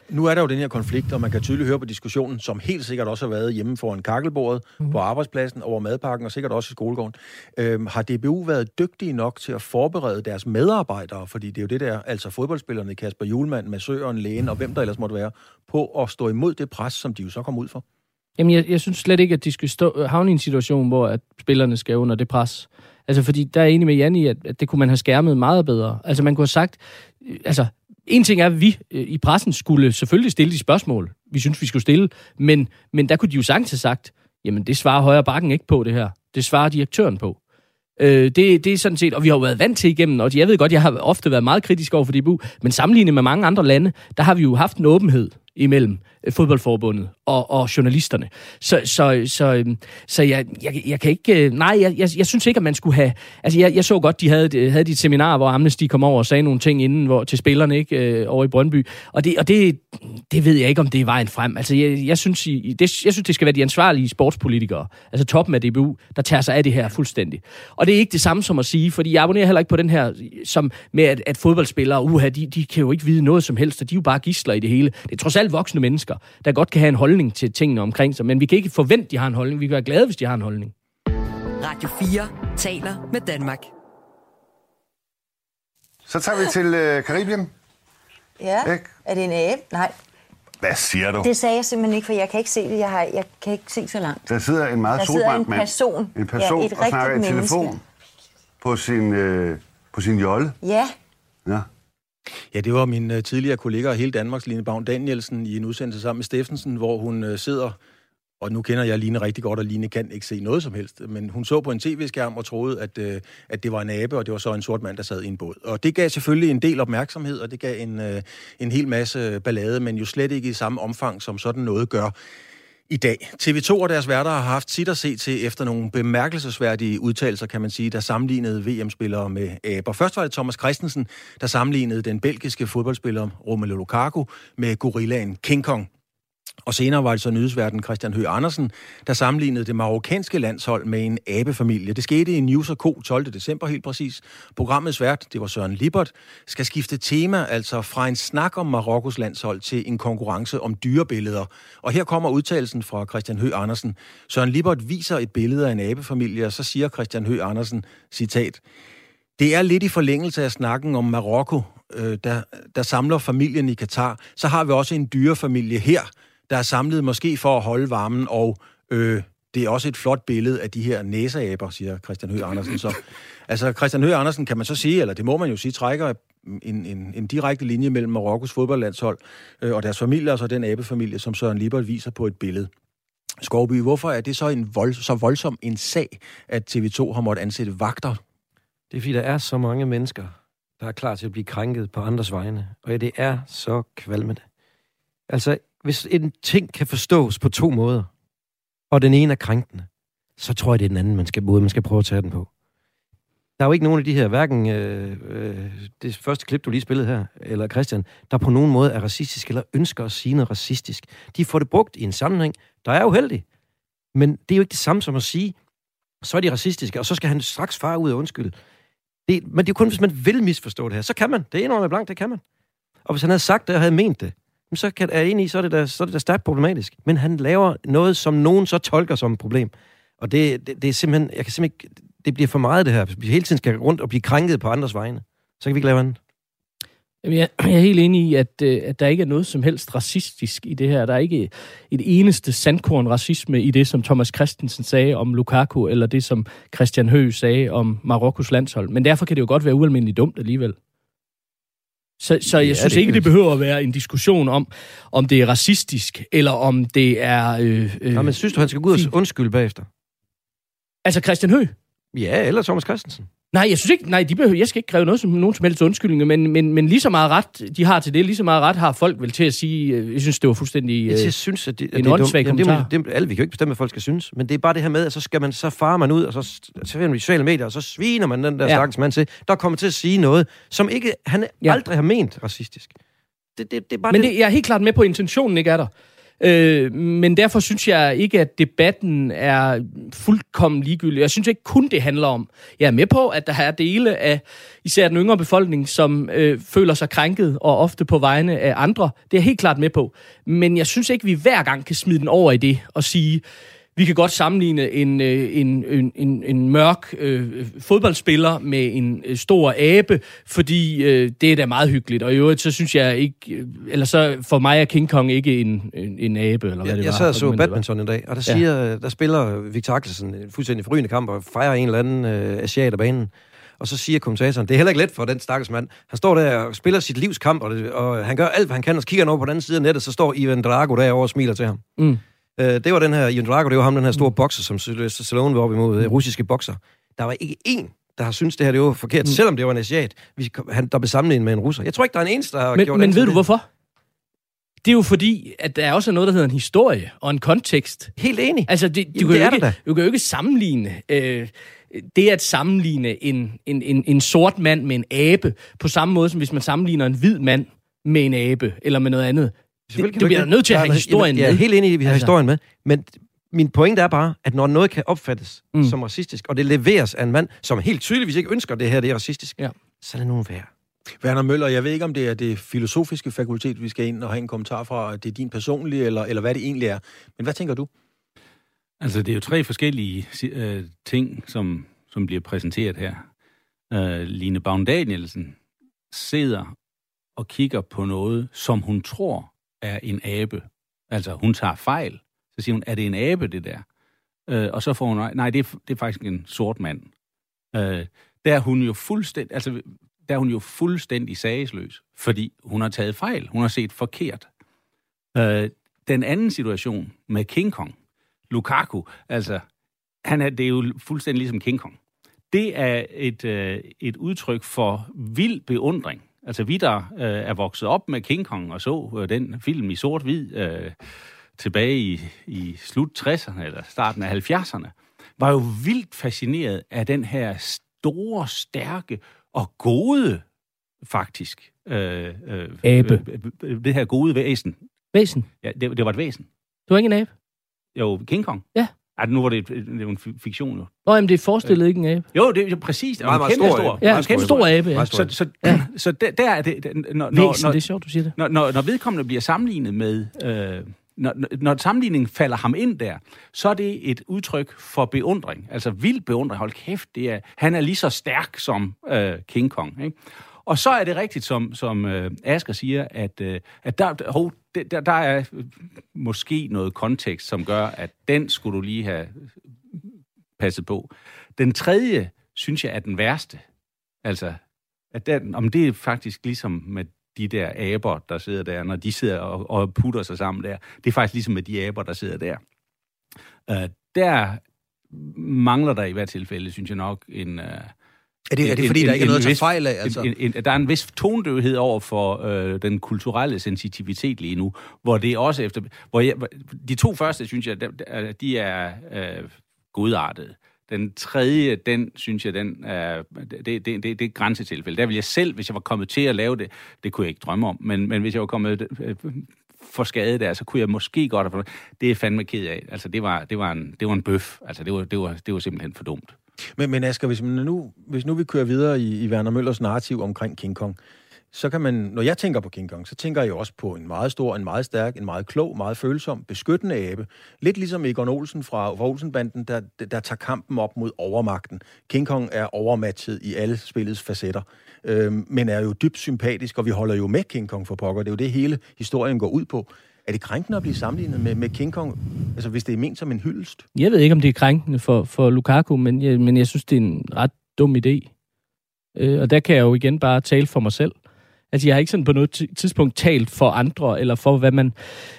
nu er der jo den her konflikt, og man kan tydeligt høre på diskussionen, som helt sikkert også har været hjemme foran kakkelbordet, mm. på arbejdspladsen, over madpakken og sikkert også i skolegården. Øh, har DBU været dygtige nok til at forberede deres medarbejdere, fordi det er jo det der, altså fodboldspillerne, Kasper Julemand, massøren, lægen og hvem der ellers måtte være, på at stå imod det pres, som de jo så kom ud for? Jamen, jeg, jeg synes slet ikke, at de skal stå, havne i en situation, hvor at spillerne skal under det pres. Altså, fordi der er jeg enig med Jan i, at, at det kunne man have skærmet meget bedre. Altså, man kunne have sagt, øh, altså, en ting er, at vi øh, i pressen skulle selvfølgelig stille de spørgsmål, vi synes, vi skulle stille, men, men der kunne de jo sagtens have sagt, jamen det svarer højre bakken ikke på det her. Det svarer direktøren på. Øh, det, det er sådan set, og vi har jo været vant til igennem, og jeg ved godt, jeg har ofte været meget kritisk over for DBU, men sammenlignet med mange andre lande, der har vi jo haft en åbenhed imellem øh, fodboldforbundet og, og journalisterne. Så, så, så, øhm, så jeg, jeg, jeg kan ikke... Øh, nej, jeg, jeg, jeg synes ikke, at man skulle have... Altså, jeg, jeg så godt, de havde, øh, havde de et seminar, hvor Amnesty kom over og sagde nogle ting inden hvor, til spillerne ikke øh, over i Brøndby. Og, det, og det, det ved jeg ikke, om det er vejen frem. Altså, jeg, jeg, synes, I, det, jeg synes, det skal være de ansvarlige sportspolitikere, altså toppen af DBU, der tager sig af det her fuldstændig. Og det er ikke det samme som at sige, fordi jeg abonnerer heller ikke på den her, som med at, at fodboldspillere, uha, de, de kan jo ikke vide noget som helst, og de er jo bare gisler i det hele. Det er trods alt voksne mennesker, der godt kan have en holdning til tingene omkring sig, men vi kan ikke forvente, at de har en holdning. Vi kan være glade, hvis de har en holdning. Radio 4 taler med Danmark. Så tager vi til øh, Karibien. Ja, Ikke? er det en abe? Nej, Hvad siger du? det sagde jeg simpelthen ikke, for jeg kan ikke se det. Jeg, har, jeg kan ikke se så langt. Der sidder en meget Der sidder solbrændt en mand. person. En person Ja, et og snakker i rigtigt telefon menneske. på sin, øh, på sin jolle. Ja, Ja. Ja, det var min øh, tidligere kollega og hele Danmarks, Line Bavn Danielsen, i en udsendelse sammen med Steffensen, hvor hun øh, sidder, og nu kender jeg Line rigtig godt, og Line kan ikke se noget som helst, men hun så på en tv-skærm og troede, at, øh, at det var en abe, og det var så en sort mand, der sad i en båd. Og det gav selvfølgelig en del opmærksomhed, og det gav en, en hel masse ballade, men jo slet ikke i samme omfang, som sådan noget gør i dag. TV2 og deres værter har haft sit at se til efter nogle bemærkelsesværdige udtalelser, kan man sige, der sammenlignede VM-spillere med aber. Først var det Thomas Christensen, der sammenlignede den belgiske fodboldspiller Romelu Lukaku med gorillaen King Kong. Og senere var det så nyhedsverden Christian Høgh Andersen, der sammenlignede det marokkanske landshold med en abefamilie. Det skete i News Co. 12. december helt præcis. Programmets vært, det var Søren Libert, skal skifte tema, altså fra en snak om Marokkos landshold til en konkurrence om dyrebilleder. Og her kommer udtalelsen fra Christian Høgh Andersen. Søren Libert viser et billede af en abefamilie, og så siger Christian Høgh Andersen, citat, det er lidt i forlængelse af snakken om Marokko, øh, der, der samler familien i Katar. Så har vi også en dyrefamilie her, der er samlet måske for at holde varmen, og øh, det er også et flot billede af de her næseaber, siger Christian Høgh Andersen. Så, altså, Christian Høgh Andersen kan man så sige, eller det må man jo sige, trækker en, en, en direkte linje mellem Marokkos fodboldlandshold øh, og deres familie, og så den abefamilie, som Søren Libert viser på et billede. Skovby, hvorfor er det så, en vold, så voldsom en sag, at TV2 har måttet ansætte vagter? Det er fordi, der er så mange mennesker, der er klar til at blive krænket på andres vegne. Og ja, det er så kvalmende. Altså, hvis en ting kan forstås på to måder, og den ene er krænkende, så tror jeg, det er den anden man skal, måde, man skal prøve at tage den på. Der er jo ikke nogen af de her, hverken øh, øh, det første klip, du lige spillede her, eller Christian, der på nogen måde er racistisk, eller ønsker at sige noget racistisk. De får det brugt i en sammenhæng, der er uheldig. Men det er jo ikke det samme som at sige, så er de racistiske, og så skal han straks fare ud og undskylde. Det, men det er jo kun, hvis man vil misforstå det her. Så kan man. Det er enormt blankt, det kan man. Og hvis han havde sagt det og havde ment det, så kan, er jeg i, så er det da, så er det da stærkt problematisk. Men han laver noget, som nogen så tolker som et problem. Og det, det, det er simpelthen, jeg kan simpelthen ikke, det bliver for meget det her. Hvis vi hele tiden skal rundt og blive krænket på andres vegne, så kan vi ikke lave andet. Jamen, jeg, jeg er helt enig i, at, øh, at der ikke er noget som helst racistisk i det her. Der er ikke et eneste sandkorn racisme i det, som Thomas Christensen sagde om Lukaku, eller det, som Christian Høgh sagde om Marokkos landshold. Men derfor kan det jo godt være ualmindeligt dumt alligevel. Så, så jeg Ja, synes det- ikke, det behøver at være en diskussion om, om det er racistisk, eller om det er... Øh, øh, Nå, men synes du, han skal gå ud og undskylde bagefter? Altså Christian Høgh? Ja, eller Thomas Christensen. Nej, jeg synes ikke, nej, de behøver, jeg skal ikke kræve noget som, nogen som helst undskyldninger, men, men, men lige så meget ret, de har til det, lige så meget ret har folk vel til at sige, øh, jeg synes, det var fuldstændig... Jeg Øh, synes, at det, en det åndssvag Jamen, det, kommentar. det, alle, vi kan jo ikke bestemme, hvad folk skal synes, men det er bare det her med, at så, skal man, så farer man ud, og så, så finder man sociale medier, og så sviner man den der Ja. stakkels mand til, der kommer til at sige noget, som ikke han Ja. aldrig har ment racistisk. det, det, det er bare Men det, jeg er helt klart med på, at intentionen ikke er der. Øh, men derfor synes jeg ikke, at debatten er fuldkommen ligegyldig. Jeg synes ikke kun, det handler om. Jeg er med på, at der er dele af især den yngre befolkning, som øh, føler sig krænket, og ofte på vegne af andre. Det er jeg helt klart med på. Men jeg synes ikke, vi hver gang kan smide den over i det og sige, vi kan godt sammenligne en, øh, en, en, en, en mørk øh, fodboldspiller med en øh, stor abe, fordi øh, det er da meget hyggeligt. Og i øvrigt, så synes jeg ikke... øh, Eller så for mig er King Kong ikke en, en, en abe, eller hvad Jeg, det jeg var. sad og så badminton en dag, og der, Ja. siger, der spiller Victor Axelsen en fuldstændig forrygende kamp og fejrer en eller anden øh, asiat af banen. Og så siger kommentatoren, det er heller ikke let for den stakkels mand. Han står der og spiller sit livs kamp, og, det, og han gør alt, hvad han kan, og så kigger han over på den anden side af nettet, så står Ivan Drago derovre og smiler til ham. Mm. Øh, det var den her, Ivan Drago, det var ham, den her store bokser, som Sylvester Stallone var op imod, mm. russiske bokser. Der var ikke én, der har syntes, det her det var forkert, mm. selvom det var en asiat, vi, han, der blev sammenlignet med en russer. Jeg tror ikke, der er en eneste, der har gjort Men, men indtil ved du det. hvorfor? Det er jo fordi, at der er også noget, der hedder en historie og en kontekst. Helt enig. Altså, det, du, Jamen, kan det jo ikke, du kan jo ikke sammenligne... Øh, det at sammenligne en, en, en, en sort mand med en abe, på samme måde som hvis man sammenligner en hvid mand med en abe, eller med noget andet. Det, du bliver ikke nødt til at have men- historien jamen, Jeg er med. helt enig i, at vi har Altså. historien med. Men min pointe er bare, at når noget kan opfattes Mm. som racistisk, og det leveres af en mand, som helt tydeligvis ikke ønsker, at det her det er racistisk, Ja. så er det nogen værd. Werner Møller, jeg ved ikke, om det er det filosofiske fakultet, vi skal ind og have en kommentar fra. at Det er din personlige, eller, eller hvad det egentlig er. Men hvad tænker du? Altså, det er jo tre forskellige øh, ting, som, som bliver præsenteret her. Øh, Line Baum Danielsen sidder og kigger på noget, som hun tror er en abe. Altså, hun tager fejl. Så siger hun, er det en abe, det der? Øh, og så får hun, nej, det er, det er faktisk en sort mand. Øh, der er hun jo fuldstændig, altså, der er hun jo fuldstændig sagesløs, fordi hun har taget fejl. Hun har set forkert. Øh, den anden situation med King Kong, Lukaku, altså, han er, det er jo fuldstændig ligesom King Kong. Det er et, øh, et udtryk for vild beundring. Altså vi, der øh, er vokset op med King Kong og så øh, den film i sort-hvid øh, tilbage i, i slut 60'erne eller starten af 70'erne, var jo vildt fascineret af den her store, stærke og gode, faktisk, øh, øh, Abe. Øh, øh, det her gode væsen. Væsen. Ja, det, det var et væsen. Du er ikke en abe? Jo, King Kong. Ja. Ej, nu var det, det var en fi- fiktion, jo. Nå, jamen, det er forestillet ikke en abe. Jo, det er jo præcis. Det var Meget, en meget kæmpe stor stor. Ja, en stor stor abe. Ja. Så, så, så der, der er det... det- Når, Væsen, når, det er sjovt, du siger det. når, når, når vedkommende bliver sammenlignet med... Øh, når, når sammenligningen falder ham ind der, så er det et udtryk for beundring. Altså vild beundring. Hold kæft, det er, han er lige så stærk som øh, King Kong. Ikke? Og så er det rigtigt, som, som øh, Asger siger, at, øh, at der, hov, det- der, der er øh, måske noget kontekst, som gør, at den skulle du lige have passet på. Den tredje, synes jeg, er den værste. Altså, at den, om det er faktisk ligesom med de der aber, der sidder der, når de sidder og, og putter sig sammen der. Det er faktisk ligesom med de aber, der sidder der. Uh, der mangler der i hvert tilfælde, synes jeg nok, en... Uh, er det, er det fordi, der ikke er noget at tage fejl af? Altså? en, en, der er en vis tondøvhed over for øh, den kulturelle sensitivitet lige nu, hvor det også efter... Hvor jeg, de to første, synes jeg, de, de er øh, godartede. Den tredje, den synes jeg, den er, det, det, det, det er et grænsetilfælde. Der vil jeg selv, hvis jeg var kommet til at lave det, det kunne jeg ikke drømme om, men, men hvis jeg var kommet øh, for skade der, så kunne jeg måske godt have... Det er fandme ked af. Altså, det var, det var en, det var en bøf. Altså, det var, det, var, det var simpelthen for dumt. Men, men Asger, hvis, nu, hvis nu vi kører videre i, i Werner Møllers narrativ omkring King Kong, så kan man, når jeg tænker på King Kong, så tænker jeg også på en meget stor, en meget stærk, en meget klog, meget følsom, beskyttende abe. Lidt ligesom Egon Olsen fra, fra Olsenbanden, der, der, der tager kampen op mod overmagten. King Kong er overmatchet i alle spillets facetter, øhm, men er jo dybt sympatisk, og vi holder jo med King Kong for pokker. Det er jo det, hele historien går ud på. Er det krænkende at blive sammenlignet med, med King Kong, altså hvis det er ment som en hyldest? Jeg ved ikke, om det er krænkende for, for Lukaku, men jeg, men jeg synes, det er en ret dum idé. Øh, og der kan jeg jo igen bare tale for mig selv. Altså, jeg har ikke sådan på noget tidspunkt talt for andre, eller for, hvad, man,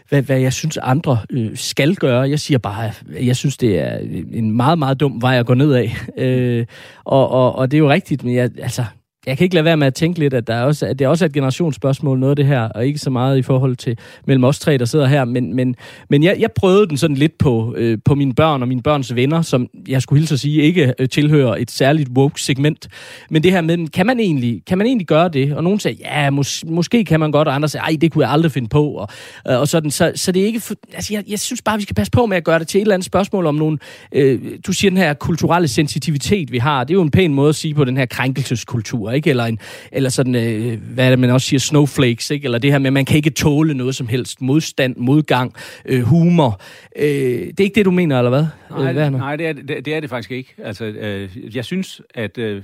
hvad, hvad jeg synes, andre øh, skal gøre. Jeg siger bare, at jeg synes, det er en meget, meget dum vej at gå ned af. Øh, og, og, og det er jo rigtigt, men jeg, altså, jeg kan ikke lade være med at tænke lidt, at, der er også, at det også er et generationsspørgsmål, noget af det her, og ikke så meget i forhold til mellem os tre, der sidder her. Men, men, men jeg, jeg prøvede den sådan lidt på, øh, på mine børn og mine børns venner, som jeg skulle hilse at sige, ikke øh, tilhører et særligt woke-segment. Men det her med, kan man egentlig, kan man egentlig gøre det? Og nogen sagde, ja, mås, måske kan man godt, og andre sagde, ej, det kunne jeg aldrig finde på. Og, øh, og sådan, så, så det er ikke... For, altså, jeg, jeg synes bare, vi skal passe på med at gøre det til et eller andet spørgsmål om nogle... Øh, du siger den her kulturelle sensitivitet, vi har. Det er jo en pæn måde at sige på den her krænkelseskultur, ikke? Eller, en, eller sådan, øh, hvad er det, man også siger, snowflakes, ikke? Eller det her med, at man kan ikke tåle noget som helst. Modstand, modgang, øh, humor. Øh, det er ikke det, du mener, eller hvad? Nej, øh, Werner? nej det, er, det, det er det faktisk ikke. Altså, øh, jeg synes, at øh,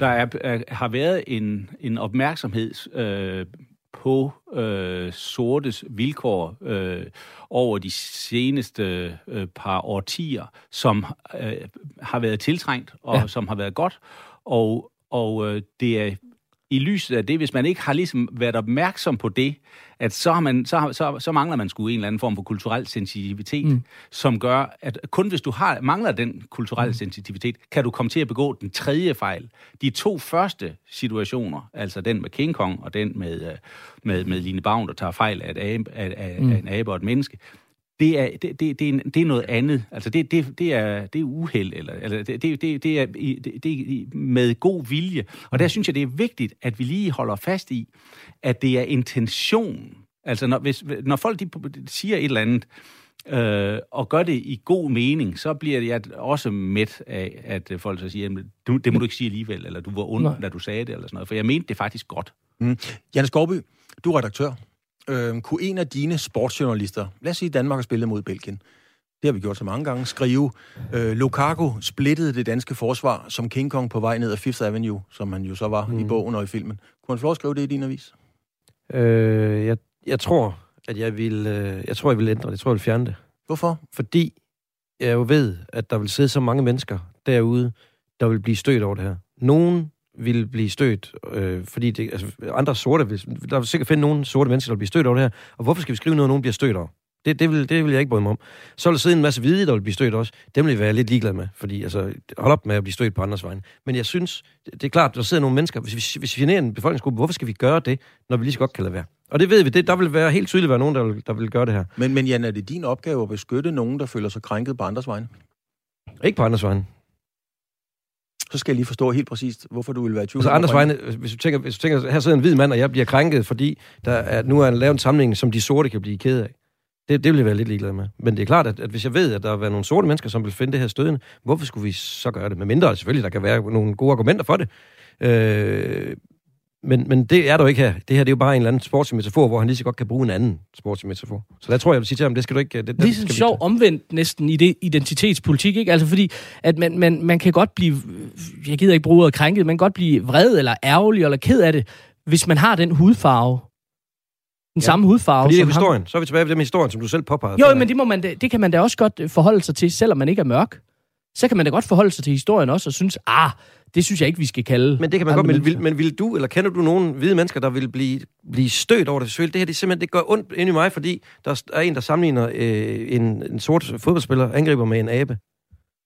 der er, er, har været en, en opmærksomhed øh, på øh, sortes vilkår øh, over de seneste øh, par årtier, som øh, har været tiltrængt og ja. som har været godt. Og, og øh, det er i lyset af det, hvis man ikke har ligesom været opmærksom på det, at så, har man, så, så, så mangler man sgu en eller anden form for kulturel sensitivitet, mm. som gør, at kun hvis du har mangler den kulturelle mm. sensitivitet, kan du komme til at begå den tredje fejl. De to første situationer, altså den med King Kong og den med, øh, med, med Line Bavn, der tager fejl af, et abe, af, af, mm. af en abe og et menneske, det er, det, det, det, er, det er noget andet. Altså, det, det, det, er, det er uheld, eller, eller det, det, det, er, det, det er med god vilje. Og der synes jeg, det er vigtigt, at vi lige holder fast i, at det er intention. Altså, når, hvis, når folk de siger et eller andet, øh, og gør det i god mening, så bliver jeg også mæt af, at folk så siger, du, det må du ikke sige alligevel, eller du var ond, da du sagde det, eller sådan noget. For jeg mente det faktisk godt. Mm. Janne Skovby, du er redaktør øh, kunne en af dine sportsjournalister, lad os sige, Danmark har spillet mod Belgien, det har vi gjort så mange gange, skrive, øh, Lukaku splittede det danske forsvar som King Kong på vej ned ad Fifth Avenue, som han jo så var mm. i bogen og i filmen. Kunne han få lov at skrive det i din avis? Øh, jeg, jeg tror, at jeg vil, øh, jeg tror, jeg vil ændre det. Jeg tror, jeg vil fjerne det. Hvorfor? Fordi jeg jo ved, at der vil sidde så mange mennesker derude, der vil blive stødt over det her. Nogen vil blive stødt, øh, fordi det, altså, andre sorte, vil, der vil sikkert finde nogle sorte mennesker, der vil blive stødt over det her. Og hvorfor skal vi skrive noget, nogen bliver stødt over? Det, det, vil, det vil jeg ikke bryde mig om. Så vil der sidde en masse hvide, der vil blive stødt også. Dem vil jeg være lidt ligeglad med, fordi altså, hold op med at blive stødt på andres vegne. Men jeg synes, det er klart, der sidder nogle mennesker, hvis vi, hvis vi generer en befolkningsgruppe, hvorfor skal vi gøre det, når vi lige så godt kan lade være? Og det ved vi, det, der vil være helt tydeligt være nogen, der vil, der vil gøre det her. Men, men Jan, er det din opgave at beskytte nogen, der føler sig krænket på andres vegne? Ikke på andres vegne så skal jeg lige forstå helt præcist, hvorfor du vil være i tvivl. Altså andres vegne, hvis du, tænker, hvis du tænker, her sidder en hvid mand, og jeg bliver krænket, fordi der er, nu er lavet en sammenligning, som de sorte kan blive ked af. Det, det vil jeg være lidt ligeglad med. Men det er klart, at, at hvis jeg ved, at der er nogle sorte mennesker, som vil finde det her stødende, hvorfor skulle vi så gøre det? Med mindre, selvfølgelig, der kan være nogle gode argumenter for det. Øh, men, men det er jo ikke her. Det her det er jo bare en eller anden sportslig metafor, hvor han lige så godt kan bruge en anden sportslig metafor. Så der tror jeg, jeg vil sige til ham, det skal du ikke... Det, det er sådan sjov omvendt næsten i det identitetspolitik, ikke? Altså fordi, at man, man, man kan godt blive... Jeg gider ikke bruge ordet krænket, man kan godt blive vred eller ærgerlig eller ked af det, hvis man har den hudfarve. Den ja. samme hudfarve. Fordi det er historien. Ham. Så er vi tilbage ved med historien, som du selv påpegede. Jo, men det, må man, det kan man da også godt forholde sig til, selvom man ikke er mørk. Så kan man da godt forholde sig til historien også og synes, ah, det synes jeg ikke, vi skal kalde... Men det kan man godt, men vil, men vil du, eller kender du nogen hvide mennesker, der vil blive, blive stødt over det? Selvfølgelig, det her det simpelthen, det gør ondt ind i mig, fordi der er en, der sammenligner øh, en, en sort fodboldspiller, angriber med en abe.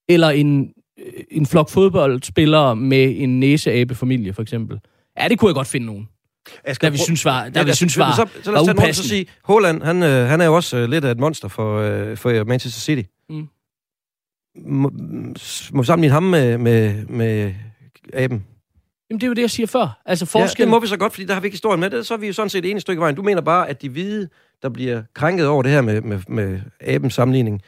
Eller en, øh, en flok fodboldspillere med en næseabe-familie, for eksempel. Ja, det kunne jeg godt finde nogen. Asger, der vi synes var, der ja, vi synes var, så, så lad os tage så sige, Holland, han, øh, han er jo også øh, lidt af et monster for, øh, for Manchester City. Mm. Må, må vi sammenligne ham med, med, med aben? Jamen, det er jo det, jeg siger før. Altså, forskel... Ja, det må vi så godt, fordi der har vi ikke historien med det. Så er vi jo sådan set et stykke vejen. Du mener bare, at de hvide, der bliver krænket over det her med, med, med abens sammenligning,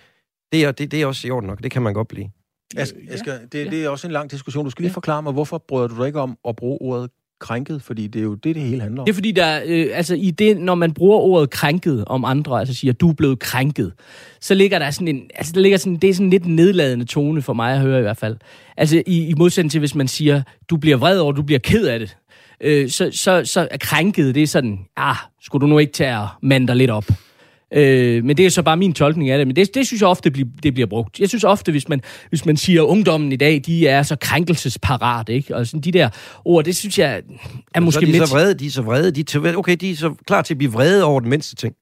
det er, det, det er også i orden nok. Det kan man godt blive. Asger, ja. det, det er også en lang diskussion. Du skal lige ja. forklare mig, hvorfor bryder du dig ikke om at bruge ordet krænket? Fordi det er jo det, det hele handler om. Det er fordi, der, øh, altså, i det, når man bruger ordet krænket om andre, altså siger, du er blevet krænket, så ligger der sådan en, altså der ligger sådan, det er sådan lidt nedladende tone for mig at høre i hvert fald. Altså i, i modsætning til, hvis man siger, du bliver vred over, du bliver ked af det, øh, så, så, så er krænket, det er sådan, ah, skulle du nu ikke tage og mande dig lidt op? Øh, men det er så bare min tolkning af det. Men det, det synes jeg ofte, det, det bliver brugt. Jeg synes ofte, hvis man, hvis man siger, at ungdommen i dag, de er så krænkelsesparat, ikke? Og sådan de der ord, det synes jeg er måske så er de så vrede, de er så vrede, de er, okay, de er så klar til at blive vrede over den mindste ting.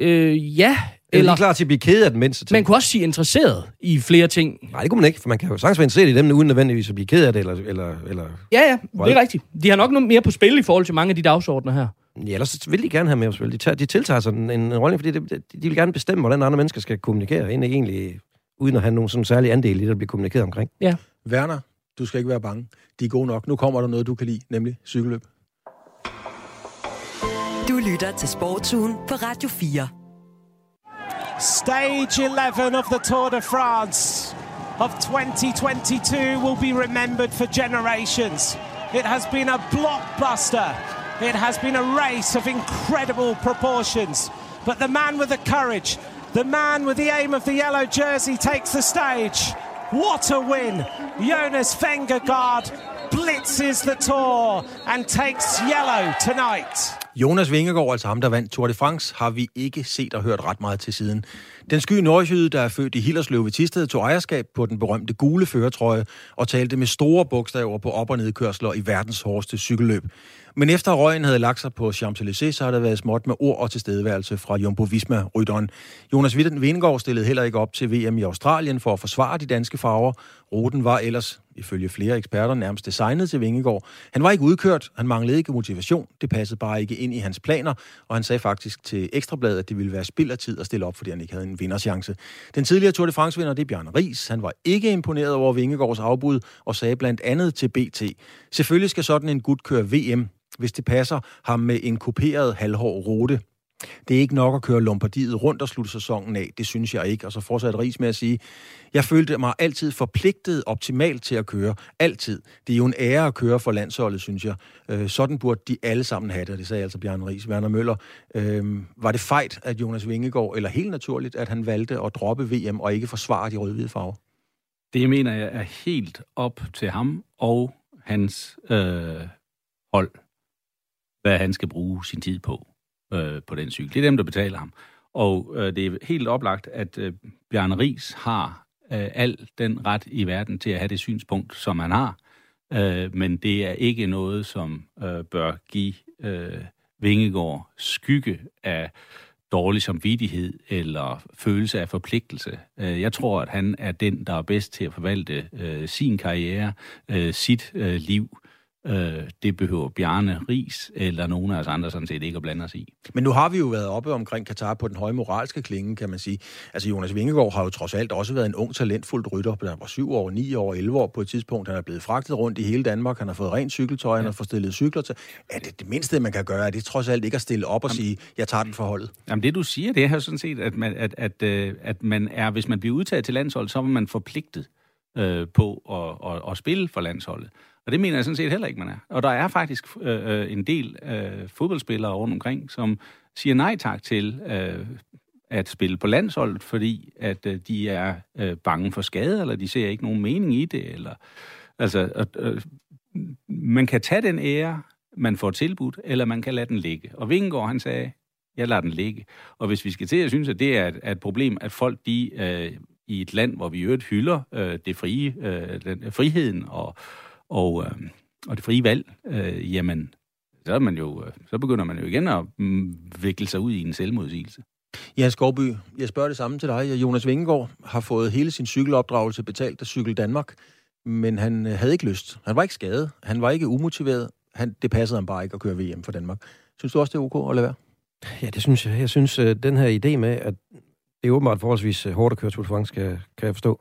Øh, ja, Eller, er klar til at blive ked af den mindste ting. Man kunne også sige interesseret i flere ting. Nej, det kunne man ikke, for man kan jo sagtens være interesseret i dem, uden nødvendigvis at blive ked af det, eller... eller, eller ja, ja, det er rigtigt. De har nok noget mere på spil i forhold til mange af de dagsordner her. Ja, ellers vil de gerne have mere på spil. De, tager, de tiltager sig en, en rolle, fordi de, de vil gerne bestemme, hvordan andre mennesker skal kommunikere, inden egentlig, uden at have nogen sådan særlig andel i det, der bliver kommunikeret omkring. Ja. Werner, du skal ikke være bange. De er gode nok. Nu kommer der noget, du kan lide, nemlig cykelløb. Du lytter til Sportsugen på Radio 4. Stage 11 of the Tour de France of 2022 will be remembered for generations. It has been a blockbuster. It has been a race of incredible proportions. But the man with the courage, the man with the aim of the yellow jersey takes the stage. What a win! Jonas Vengergaard blitzes the tour and takes yellow tonight. Jonas Vingegaard, altså ham, der vandt Tour de France, har vi ikke set og hørt ret meget til siden. Den sky nordjyde, der er født i Hillerslev ved Tisted, tog ejerskab på den berømte gule føretrøje og talte med store bogstaver på op- og nedkørsler i verdens hårdeste cykelløb. Men efter røgen havde lagt sig på Champs-Élysées, så har der været småt med ord og tilstedeværelse fra Jumbo Visma-rytteren. Jonas Vingegaard stillede heller ikke op til VM i Australien for at forsvare de danske farver. Ruten var ellers, ifølge flere eksperter, nærmest designet til Vingegaard. Han var ikke udkørt, han manglede ikke motivation, det passede bare ikke ind i hans planer, og han sagde faktisk til Ekstrabladet, at det ville være spild af tid at stille op, fordi han ikke havde en vinderchance. Den tidligere Tour de France-vinder, det er Bjørn Ries. Han var ikke imponeret over Vingegaards afbud og sagde blandt andet til BT, selvfølgelig skal sådan en gut køre VM, hvis det passer ham med en kuperet halvhård rute. Det er ikke nok at køre Lombardiet rundt og slutte sæsonen af, det synes jeg ikke. Og så fortsatte Ries med at sige, jeg følte mig altid forpligtet optimalt til at køre. Altid. Det er jo en ære at køre for landsholdet, synes jeg. Øh, sådan burde de alle sammen have det, det sagde altså Bjørn Ries, Werner Møller. Øh, var det fejt, at Jonas Vingegaard, eller helt naturligt, at han valgte at droppe VM og ikke forsvare de rød-hvide farver? Det mener jeg er helt op til ham og hans øh, hold, hvad han skal bruge sin tid på øh, på den cykel. Det er dem, der betaler ham. Og øh, det er helt oplagt, at øh, Bjarne Ries har øh, al den ret i verden til at have det synspunkt, som han har. Øh, men det er ikke noget, som øh, bør give øh, Vingegård skygge af dårlig samvittighed eller følelse af forpligtelse. Øh, jeg tror, at han er den, der er bedst til at forvalte øh, sin karriere, øh, sit øh, liv, Øh, det behøver Bjarne Ris eller nogen af os andre sådan set ikke at blande os i. Men nu har vi jo været oppe omkring Katar på den høje moralske klinge, kan man sige. Altså Jonas Vingegaard har jo trods alt også været en ung, talentfuld rytter. Han var 7 år, 9 år, 11 år på et tidspunkt. Han er blevet fragtet rundt i hele Danmark. Han har fået rent cykeltøj, ja. han har fået stillet cykler til. Er det det mindste, man kan gøre? Er det trods alt ikke at stille op og Jamen, sige, jeg tager den for holdet? Jamen det du siger, det er sådan set, at man, at, at, øh, at man er, hvis man bliver udtaget til landsholdet, så er man forpligtet øh, på at, at, at spille for landsholdet. Og det mener jeg sådan set heller ikke, man er. Og der er faktisk øh, øh, en del øh, fodboldspillere rundt omkring, som siger nej tak til øh, at spille på landsholdet, fordi at øh, de er øh, bange for skade, eller de ser ikke nogen mening i det. Eller, altså, øh, man kan tage den ære, man får tilbudt, eller man kan lade den ligge. Og Vingegaard, han sagde, jeg lader den ligge. Og hvis vi skal til at synes, at det er et, er et problem, at folk de øh, i et land, hvor vi øvrigt hylder øh, det frie, øh, den, friheden og, og, øh, og det frie valg, øh, jamen, så, er man jo, øh, så begynder man jo igen at mm, vikle sig ud i en selvmodsigelse. Ja, Skovby, jeg spørger det samme til dig. Jonas Vingegaard har fået hele sin cykelopdragelse betalt af Cykel Danmark, men han øh, havde ikke lyst. Han var ikke skadet. Han var ikke umotiveret. Han, det passede ham bare ikke at køre VM for Danmark. Synes du også, det er ok at lade være? Ja, det synes jeg. Jeg synes, øh, den her idé med, at det er åbenbart forholdsvis hårdt at køre Tour de France, kan, kan jeg forstå.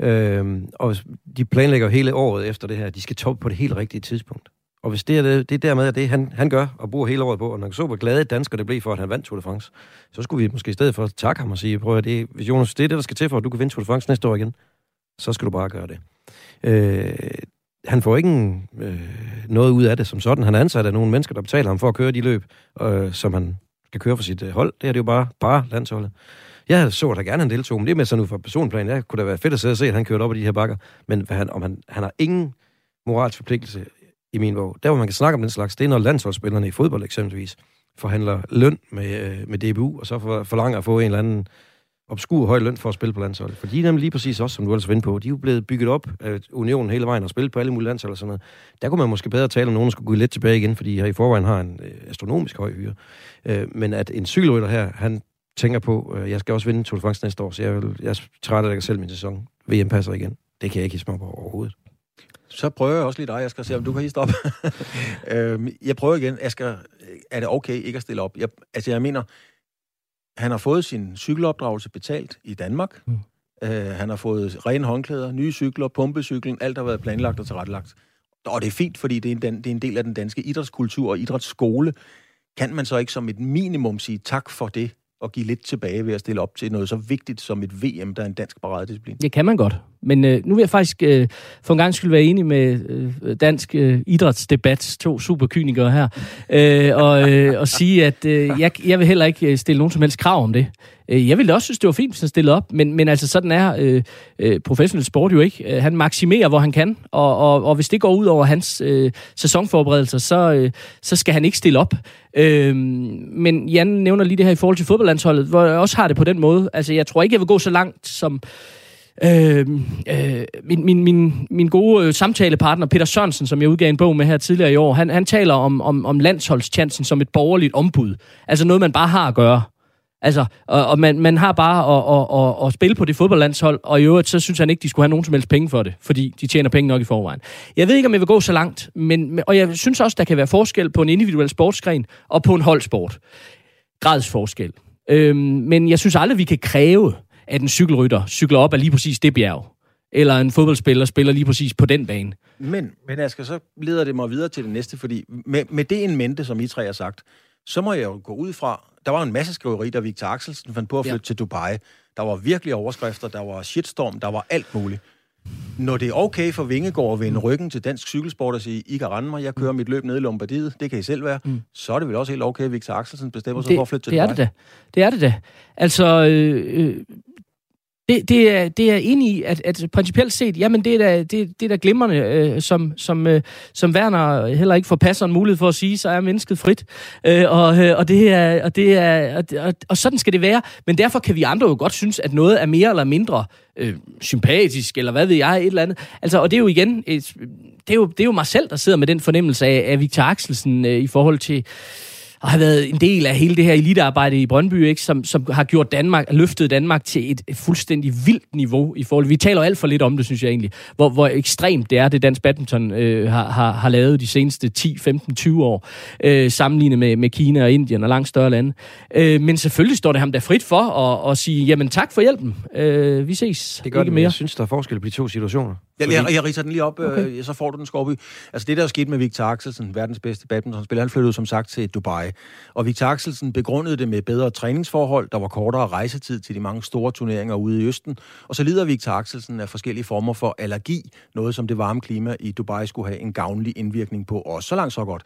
Øhm, og de planlægger hele året efter det her. De skal toppe på det helt rigtige tidspunkt. Og hvis det er, det, det er dermed det, han, han gør og bruger hele året på, og når så hvor glade dansker det blev for, at han vandt Tour de France, så skulle vi måske i stedet for takke ham og sige, prøv at det, hvis Jonas, det er det, der skal til for, at du kan vinde Tour de France næste år igen, så skal du bare gøre det. Øh, han får ikke en, øh, noget ud af det som sådan. Han er ansat af nogle mennesker, der betaler ham for at køre de løb, øh, som han skal køre for sit øh, hold. Det er det jo bare, bare landsholdet. Jeg så da gerne, han deltog, men det er med sådan ud fra personplan. Jeg kunne da være fedt at sidde og se, at han kørte op i de her bakker. Men hvad han, om han, han har ingen moralsk forpligtelse i min bog. Der, hvor man kan snakke om den slags, det er, når landsholdsspillerne i fodbold eksempelvis forhandler løn med, øh, med DBU, og så for, forlanger at få en eller anden obskur høj løn for at spille på landsholdet. For de er nemlig lige præcis også, som du altså var på, de er jo blevet bygget op af unionen hele vejen og spillet på alle mulige landshold og sådan noget. Der kunne man måske bedre tale om nogen, der skulle gå lidt tilbage igen, fordi her i forvejen har en øh, astronomisk høj hyre. Øh, men at en cykelrytter her, han tænker på, øh, jeg skal også vinde Tour de France næste år, så jeg, vil, jeg tilrettelægger selv min sæson. VM passer igen. Det kan jeg ikke små på overhovedet. Så prøver jeg også lige dig. Jeg skal se, om du kan hisse op. øhm, jeg prøver igen. Jeg skal, er det okay ikke at stille op? Jeg, altså, jeg mener, han har fået sin cykelopdragelse betalt i Danmark. Mm. Øh, han har fået rene håndklæder, nye cykler, pumpecyklen, alt har været planlagt og tilrettelagt. Og det er fint, fordi det er, en, det er en del af den danske idrætskultur og idrætsskole. Kan man så ikke som et minimum sige tak for det, og give lidt tilbage ved at stille op til noget så vigtigt som et VM, der er en dansk paradedisciplin? Det kan man godt. Men øh, nu vil jeg faktisk øh, for en gang skyld være enig med øh, dansk øh, idrætsdebats to superkynikere her, øh, og, øh, og sige, at øh, jeg, jeg vil heller ikke øh, stille nogen som helst krav om det. Øh, jeg ville også synes, det var fint, hvis han stillede op, men, men altså sådan er øh, øh, professionel sport jo ikke. Øh, han maksimerer, hvor han kan, og, og, og hvis det går ud over hans øh, sæsonforberedelser, så, øh, så skal han ikke stille op. Øh, men Jan nævner lige det her i forhold til fodboldlandsholdet, hvor jeg også har det på den måde. Altså, jeg tror ikke, jeg vil gå så langt som Øh, øh, min, min, min, min gode øh, samtalepartner, Peter Sørensen, som jeg udgav en bog med her tidligere i år, han, han taler om, om, om landsholdschancen som et borgerligt ombud. Altså noget, man bare har at gøre. Altså, og, og man, man har bare at, at, at, at spille på det fodboldlandshold, og i øvrigt, så synes han ikke, de skulle have nogen som helst penge for det, fordi de tjener penge nok i forvejen. Jeg ved ikke, om jeg vil gå så langt, men, og jeg synes også, der kan være forskel på en individuel sportsgren og på en holdsport. Gradsforskel. Øhm, men jeg synes aldrig, vi kan kræve, at en cykelrytter cykler op af lige præcis det bjerg. Eller en fodboldspiller spiller lige præcis på den bane. Men, men Asger, så leder det mig videre til det næste, fordi med, med det en mente, som I tre har sagt, så må jeg jo gå ud fra, der var en masse skriveri, der Victor Axelsen fandt på at flytte ja. til Dubai. Der var virkelig overskrifter, der var shitstorm, der var alt muligt. Når det er okay for Vingegård at vende ryggen til dansk cykelsport og sige, I kan rende mig, jeg kører mit løb ned i Lombardiet, det kan I selv være, mm. så er det vel også helt okay, at Victor Axelsen bestemmer sig det, for at flytte til det Dubai. Er det, da. det er det da. Altså, øh, øh det, det, er, det er enig i, at, at principielt set, jamen det er da, det, det er da glimrende, øh, som, som, øh, som Werner heller ikke får passer en mulighed for at sige, så er mennesket frit. Øh, og, øh, og, det er, og, det er, og, og, og sådan skal det være. Men derfor kan vi andre jo godt synes, at noget er mere eller mindre øh, sympatisk, eller hvad ved jeg, et eller andet. Altså, og det er jo igen, et, det, er jo, det er jo mig selv, der sidder med den fornemmelse af, af Victor Axelsen øh, i forhold til og har været en del af hele det her elitearbejde i Brøndby, ikke? Som, som har gjort Danmark, løftet Danmark til et, fuldstændig vildt niveau i forhold. Vi taler alt for lidt om det, synes jeg egentlig, hvor, hvor ekstremt det er, det dansk badminton øh, har, har, har lavet de seneste 10, 15, 20 år, øh, sammenlignet med, med Kina og Indien og langt større lande. Øh, men selvfølgelig står det ham der frit for at, at sige, jamen tak for hjælpen, øh, vi ses det gør ikke det, mere. Jeg synes, der er forskel på de to situationer. Jeg, jeg, jeg riser den lige op, okay. øh, så får du den, Skorby. Altså det, der er sket med Victor Axelsen, verdens bedste badmintonspiller, han flyttede som sagt til Dubai. Og Victor Axelsen begrundede det med bedre træningsforhold, der var kortere rejsetid til de mange store turneringer ude i Østen. Og så lider Victor Axelsen af forskellige former for allergi, noget som det varme klima i Dubai skulle have en gavnlig indvirkning på. Og så langt så godt.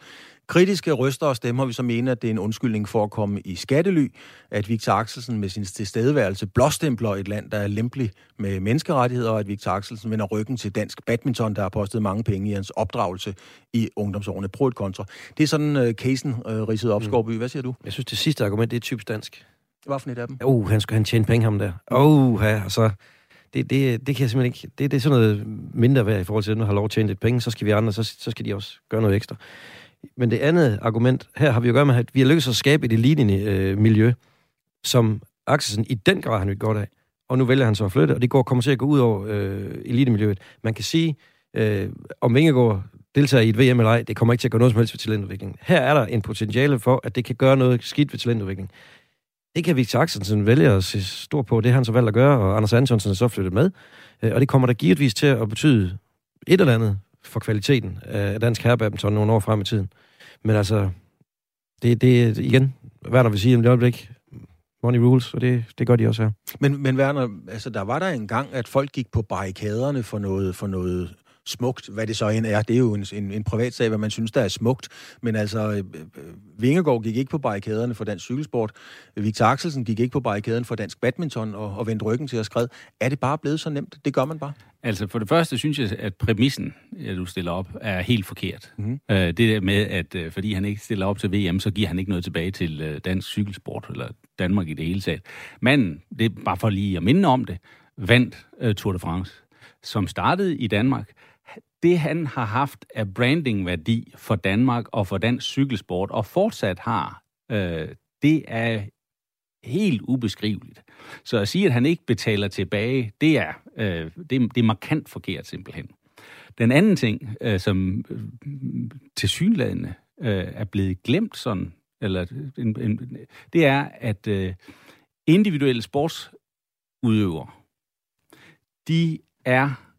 Kritiske røster og stemmer vi så mene, at det er en undskyldning for at komme i skattely, at Victor Axelsen med sin tilstedeværelse blåstempler et land, der er lempelig med menneskerettigheder, og at Victor Axelsen vender ryggen til dansk badminton, der har postet mange penge i hans opdragelse i ungdomsårene. Prøv et kontra. Det er sådan uh, casen uh, ridset op, mm. Skorby. Hvad siger du? Jeg synes, det sidste argument, det er typisk dansk. Hvad for et af dem? Uh, han skal han tjene penge ham der. Uh, ja, så det, det, det kan jeg simpelthen ikke. Det, det er sådan noget mindre værd i forhold til, at nu har lov at tjene lidt penge, så skal vi andre, så, så skal de også gøre noget ekstra. Men det andet argument, her har vi jo gøre med, at vi har lykkes at skabe et elite-miljø, øh, som Axelsen i den grad har nyt godt af. Og nu vælger han så at flytte, og det går, kommer til at gå ud over øh, elitemiljøet. Man kan sige, øh, om Vingegaard deltager i et VM eller ej, det kommer ikke til at gøre noget som helst for talentudviklingen. Her er der en potentiale for, at det kan gøre noget skidt ved talentudviklingen. Det kan Victor Axelsen vælge at se stor på. Det har han så valgt at gøre, og Anders Antonsen er så flyttet med. Øh, og det kommer der givetvis til at betyde et eller andet for kvaliteten øh, af dansk herrebadminton nogle år frem i tiden. Men altså, det, det igen, hvad der vil sige om det øjeblik, money rules, og det, det gør de også her. Men, men Werner, altså, der var der en gang, at folk gik på barrikaderne for noget, for noget smukt, hvad det så end er. Det er jo en, en, en privat sag, hvad man synes, der er smukt. Men altså, øh, øh, Vingegaard gik ikke på barrikaderne for dansk cykelsport. Victor Axelsen gik ikke på barrikaderne for dansk badminton og, og vendte ryggen til at skred. Er det bare blevet så nemt? Det gør man bare. Altså, for det første synes jeg, at præmissen, at du stiller op, er helt forkert. Mm-hmm. Uh, det der med, at uh, fordi han ikke stiller op til VM, så giver han ikke noget tilbage til uh, dansk cykelsport, eller Danmark i det hele taget. Men, det er bare for lige at minde om det, vandt uh, Tour de France, som startede i Danmark, det han har haft af brandingværdi for Danmark og for dansk cykelsport, og fortsat har, øh, det er helt ubeskriveligt. Så at sige, at han ikke betaler tilbage, det er, øh, det, er- det er markant forkert simpelthen. Den anden ting, øh, som øh, til synlædende øh, er blevet glemt sådan, eller en, en, det er, at øh, individuelle sportsudøvere, de er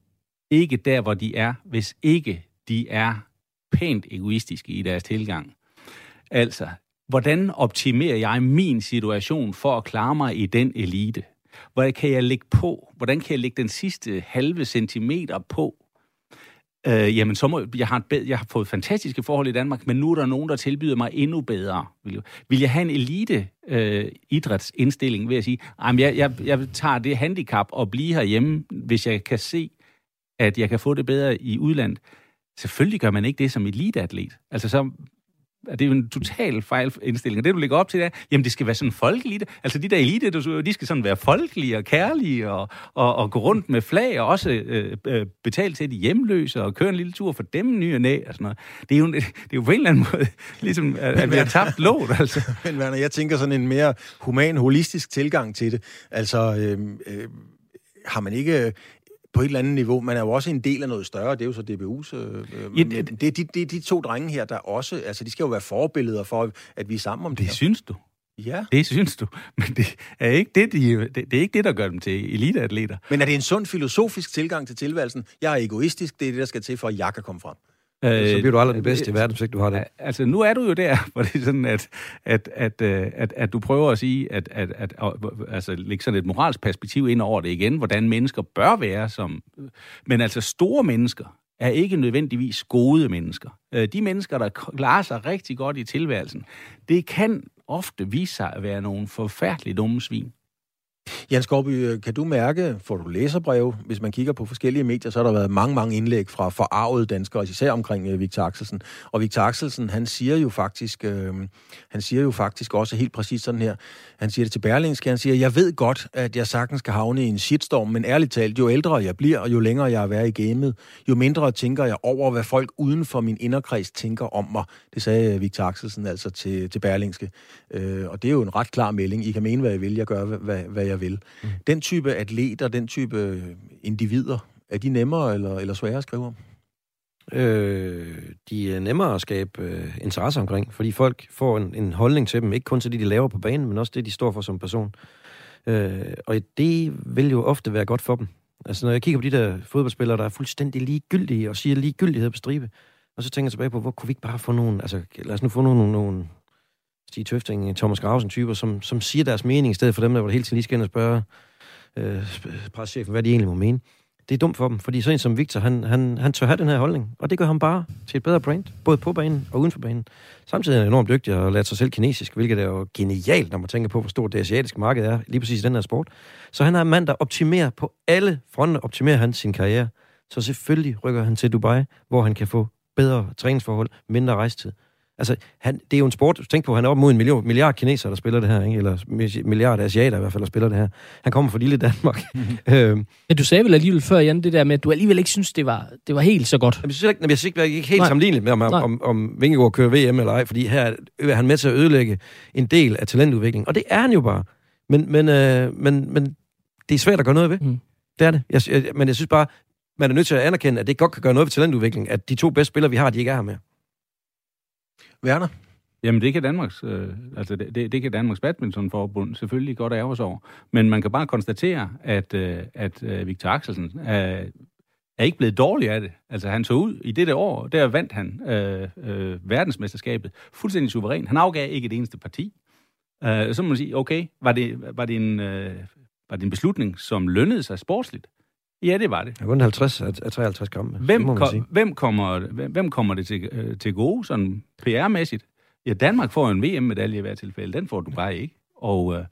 ikke der, hvor de er, hvis ikke de er pænt egoistiske i deres tilgang. Altså, hvordan optimerer jeg min situation for at klare mig i den elite? Hvordan kan jeg lægge på? Hvordan kan jeg lægge den sidste halve centimeter på? Øh, jamen, så må, jeg, har et bed, jeg har fået fantastiske forhold i Danmark, men nu er der nogen, der tilbyder mig endnu bedre. Vil jeg, vil jeg have en elite øh, idrætsindstilling ved at sige, jamen, jeg, jeg, jeg tager det handicap og blive herhjemme, hvis jeg kan se, at jeg kan få det bedre i udlandet. Selvfølgelig gør man ikke det som eliteatlet. Altså, så er det jo en total fejlindstilling. Og det, du lægger op til, det er, jamen det skal være sådan folkeligt. Altså de der elite, de skal sådan være folkelige og kærlige og, og, og gå rundt med flag og også øh, øh, betale til de hjemløse og køre en lille tur for dem ny og næ og sådan noget. Det er jo, det er jo på en eller anden måde ligesom, at, at vi har tabt låt, altså. Men Werner, jeg tænker sådan en mere human, holistisk tilgang til det. Altså, øh, øh, har man ikke på et eller andet niveau, man er jo også en del af noget større, det er jo så DBU's. Øh, Ja, ja, det, det, de, er de to drenge her, der også, altså de skal jo være forbilleder for, at vi er sammen om det, Det her. synes du. Ja. Det synes du. Men det er ikke det, de, det, det, er ikke det der gør dem til eliteatleter. Men er det en sund filosofisk tilgang til tilværelsen? Jeg er egoistisk, det er det, der skal til, for at jeg kan komme frem. Så bliver du aldrig den Øh, bedste i verden, hvis ikke du har det. Altså, nu er du jo der, hvor det er sådan, at, at, at, øh, at, at du prøver at sige, at, at, at, at altså, lægge sådan et moralsk perspektiv ind over det igen, hvordan mennesker bør være som... Men altså, store mennesker er ikke nødvendigvis gode mennesker. Øh, De mennesker, der klarer sig rigtig godt i tilværelsen, det kan ofte vise sig at være nogle forfærdeligt dumme svin. Jens Skovby, øh, kan du mærke, får du læserbreve, hvis man kigger på forskellige medier, så har der været mange, mange indlæg fra forarvede danskere, især omkring øh, Victor Axelsen. Og Victor Axelsen, han siger jo faktisk, øh, han siger jo faktisk også helt præcis sådan her, han siger det til Berlingske, han siger, jeg ved godt, at jeg sagtens skal havne i en shitstorm, men ærligt talt, jo ældre jeg bliver, og jo længere jeg er været i gamet, jo mindre tænker jeg over, hvad folk uden for min inderkreds tænker om mig. Det sagde øh, Victor Axelsen altså til, til Berlingske. Øh, og det er jo en ret klar melding. I kan mene, hvad I vil, jeg gør, hvad, hvad jeg vil. Mm. Den type atleter, den type individer, er de nemmere eller, eller sværere at skrive om? Øh, de er nemmere at skabe øh, interesse omkring, fordi folk får en, en holdning til dem, ikke kun til det, de laver på banen, men også det, de står for som person. Øh, og det vil jo ofte være godt for dem. Altså, når jeg kigger på de der fodboldspillere, der er fuldstændig ligegyldige og siger ligegyldighed på stribe, og så tænker jeg tilbage på, hvor kunne vi ikke bare få nogle, altså lad os nu få nogle, nogle Stig Tøfting, Thomas Grausen typer, som, som siger deres mening, i stedet for dem, der var hele tiden lige skal ind og spørge øh, presschefen, hvad de egentlig må mene. Det er dumt for dem, fordi sådan en som Victor, han, han, han tør have den her holdning, og det gør ham bare til et bedre brand, både på banen og uden for banen. Samtidig er han enormt dygtig og lærer sig selv kinesisk, hvilket er jo genialt, når man tænker på, hvor stort det asiatiske marked er, lige præcis i den her sport. Så han er en mand, der optimerer på alle fronter, optimerer han sin karriere. Så selvfølgelig rykker han til Dubai, hvor han kan få bedre træningsforhold, mindre rejstid. Altså, han, det er jo en sport. Tænk på, han er op mod en milliard, milliard kinesere, der spiller det her, ikke? eller milliard asiater i hvert fald, der spiller det her. Han kommer fra lille Danmark. øhm, Men du sagde vel alligevel før, Jan, det der med, at du alligevel ikke synes, det var, det var helt så godt. Jamen, jeg synes ikke, jeg synes ikke, ikke helt Nej. sammenligneligt med, om, Nej. om, om Vingegaard kører VM eller ej, fordi her er han med til at ødelægge en del af talentudviklingen. Og det er han jo bare. Men, men, øh, men, men det er svært at gøre noget ved. Mm. Det er det. Jeg, jeg, men jeg synes bare, man er nødt til at anerkende, at det godt kan gøre noget ved talentudviklingen, at de to bedste spillere, vi har, de ikke er her med. Werner? Jamen, det kan Danmarks, øh, altså det, det, det kan Danmarks Badmintonforbund selvfølgelig godt ærge os over. Men man kan bare konstatere, at, øh, at øh, Victor Axelsen er, er ikke blevet dårlig af det. Altså, han så ud i dette år, der vandt han øh, øh, verdensmesterskabet fuldstændig suveræn. Han afgav ikke et eneste parti. Øh, så må man sige, okay, var det, var, det en, øh, var det en beslutning, som lønnede sig sportsligt? Ja, det var det. Jeg vundet 50 af, af 53 kampe. Hvem, kom, sige. hvem, kommer, hvem, hvem kommer det til, øh, til gode, sådan PR-mæssigt? Ja, Danmark får en VM-medalje i hvert tilfælde. Den får du bare ikke. Og, øh,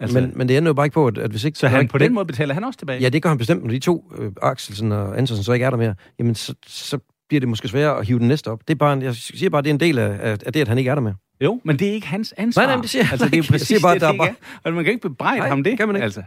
Altså, men, men det ender jo bare ikke på, at, at hvis ikke... så han, på den måde betaler han også tilbage? Ja, det gør han bestemt. Når de to, øh, Axelsen og Andersen, så ikke er der mere, jamen så, så bliver det måske sværere at hive den næste op. Det er bare, en, jeg siger bare, det er en del af, af det, at han ikke er der mere. Jo, men det er ikke hans ansvar. Nej, nej, det siger jeg altså, det er ikke. Jeg præcis siger bare, det, der er bare- ikke er. Og man kan ikke bebrejde Nej, ham det. kan man ikke. Altså.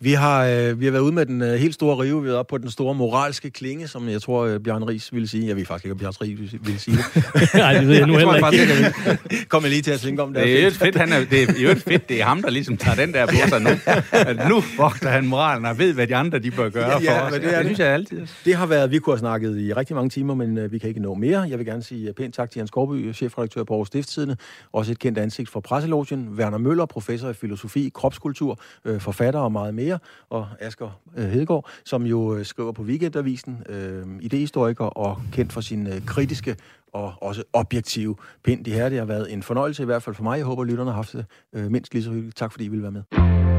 Vi har, øh, vi har været ude med den øh, helt store rive. Vi har været oppe på den store moralske klinge, som jeg tror, øh, Bjørn Ries ville sige. Jeg ved faktisk ikke, om Bjørn Ries ville sige det. Nej, det ved jeg nu tror heller faktisk ikke. ikke. at- Kom jeg lige til at tænke om det. Det er jo fedt, han er, det er jo fedt, det er ham, der ligesom tager den der på sig nu. At nu vogter han moralen og ved, hvad de andre de bør gøre Ja, for os. det er det. synes jeg altid. Det har været, vi kunne have snakket i rigtig mange timer, men øh, vi kan ikke nå mere. Jeg vil gerne sige øh, pænt tak til Jens Skorby, chefredaktør på Aarhus Stiftstidende. Også et kendt ansigt for Presselogien. Werner Møller, professor i filosofi, kropskultur, øh, forfatter og meget mere. Og Asger øh, Hedegaard, som jo øh, skriver på Weekendavisen, øh, idehistoriker og kendt for sin øh, kritiske og også objektive pind. Det her det har været en fornøjelse, i hvert fald for mig. Jeg håber, lytterne har haft det øh, mindst lige så hyggeligt. Tak fordi I ville være med.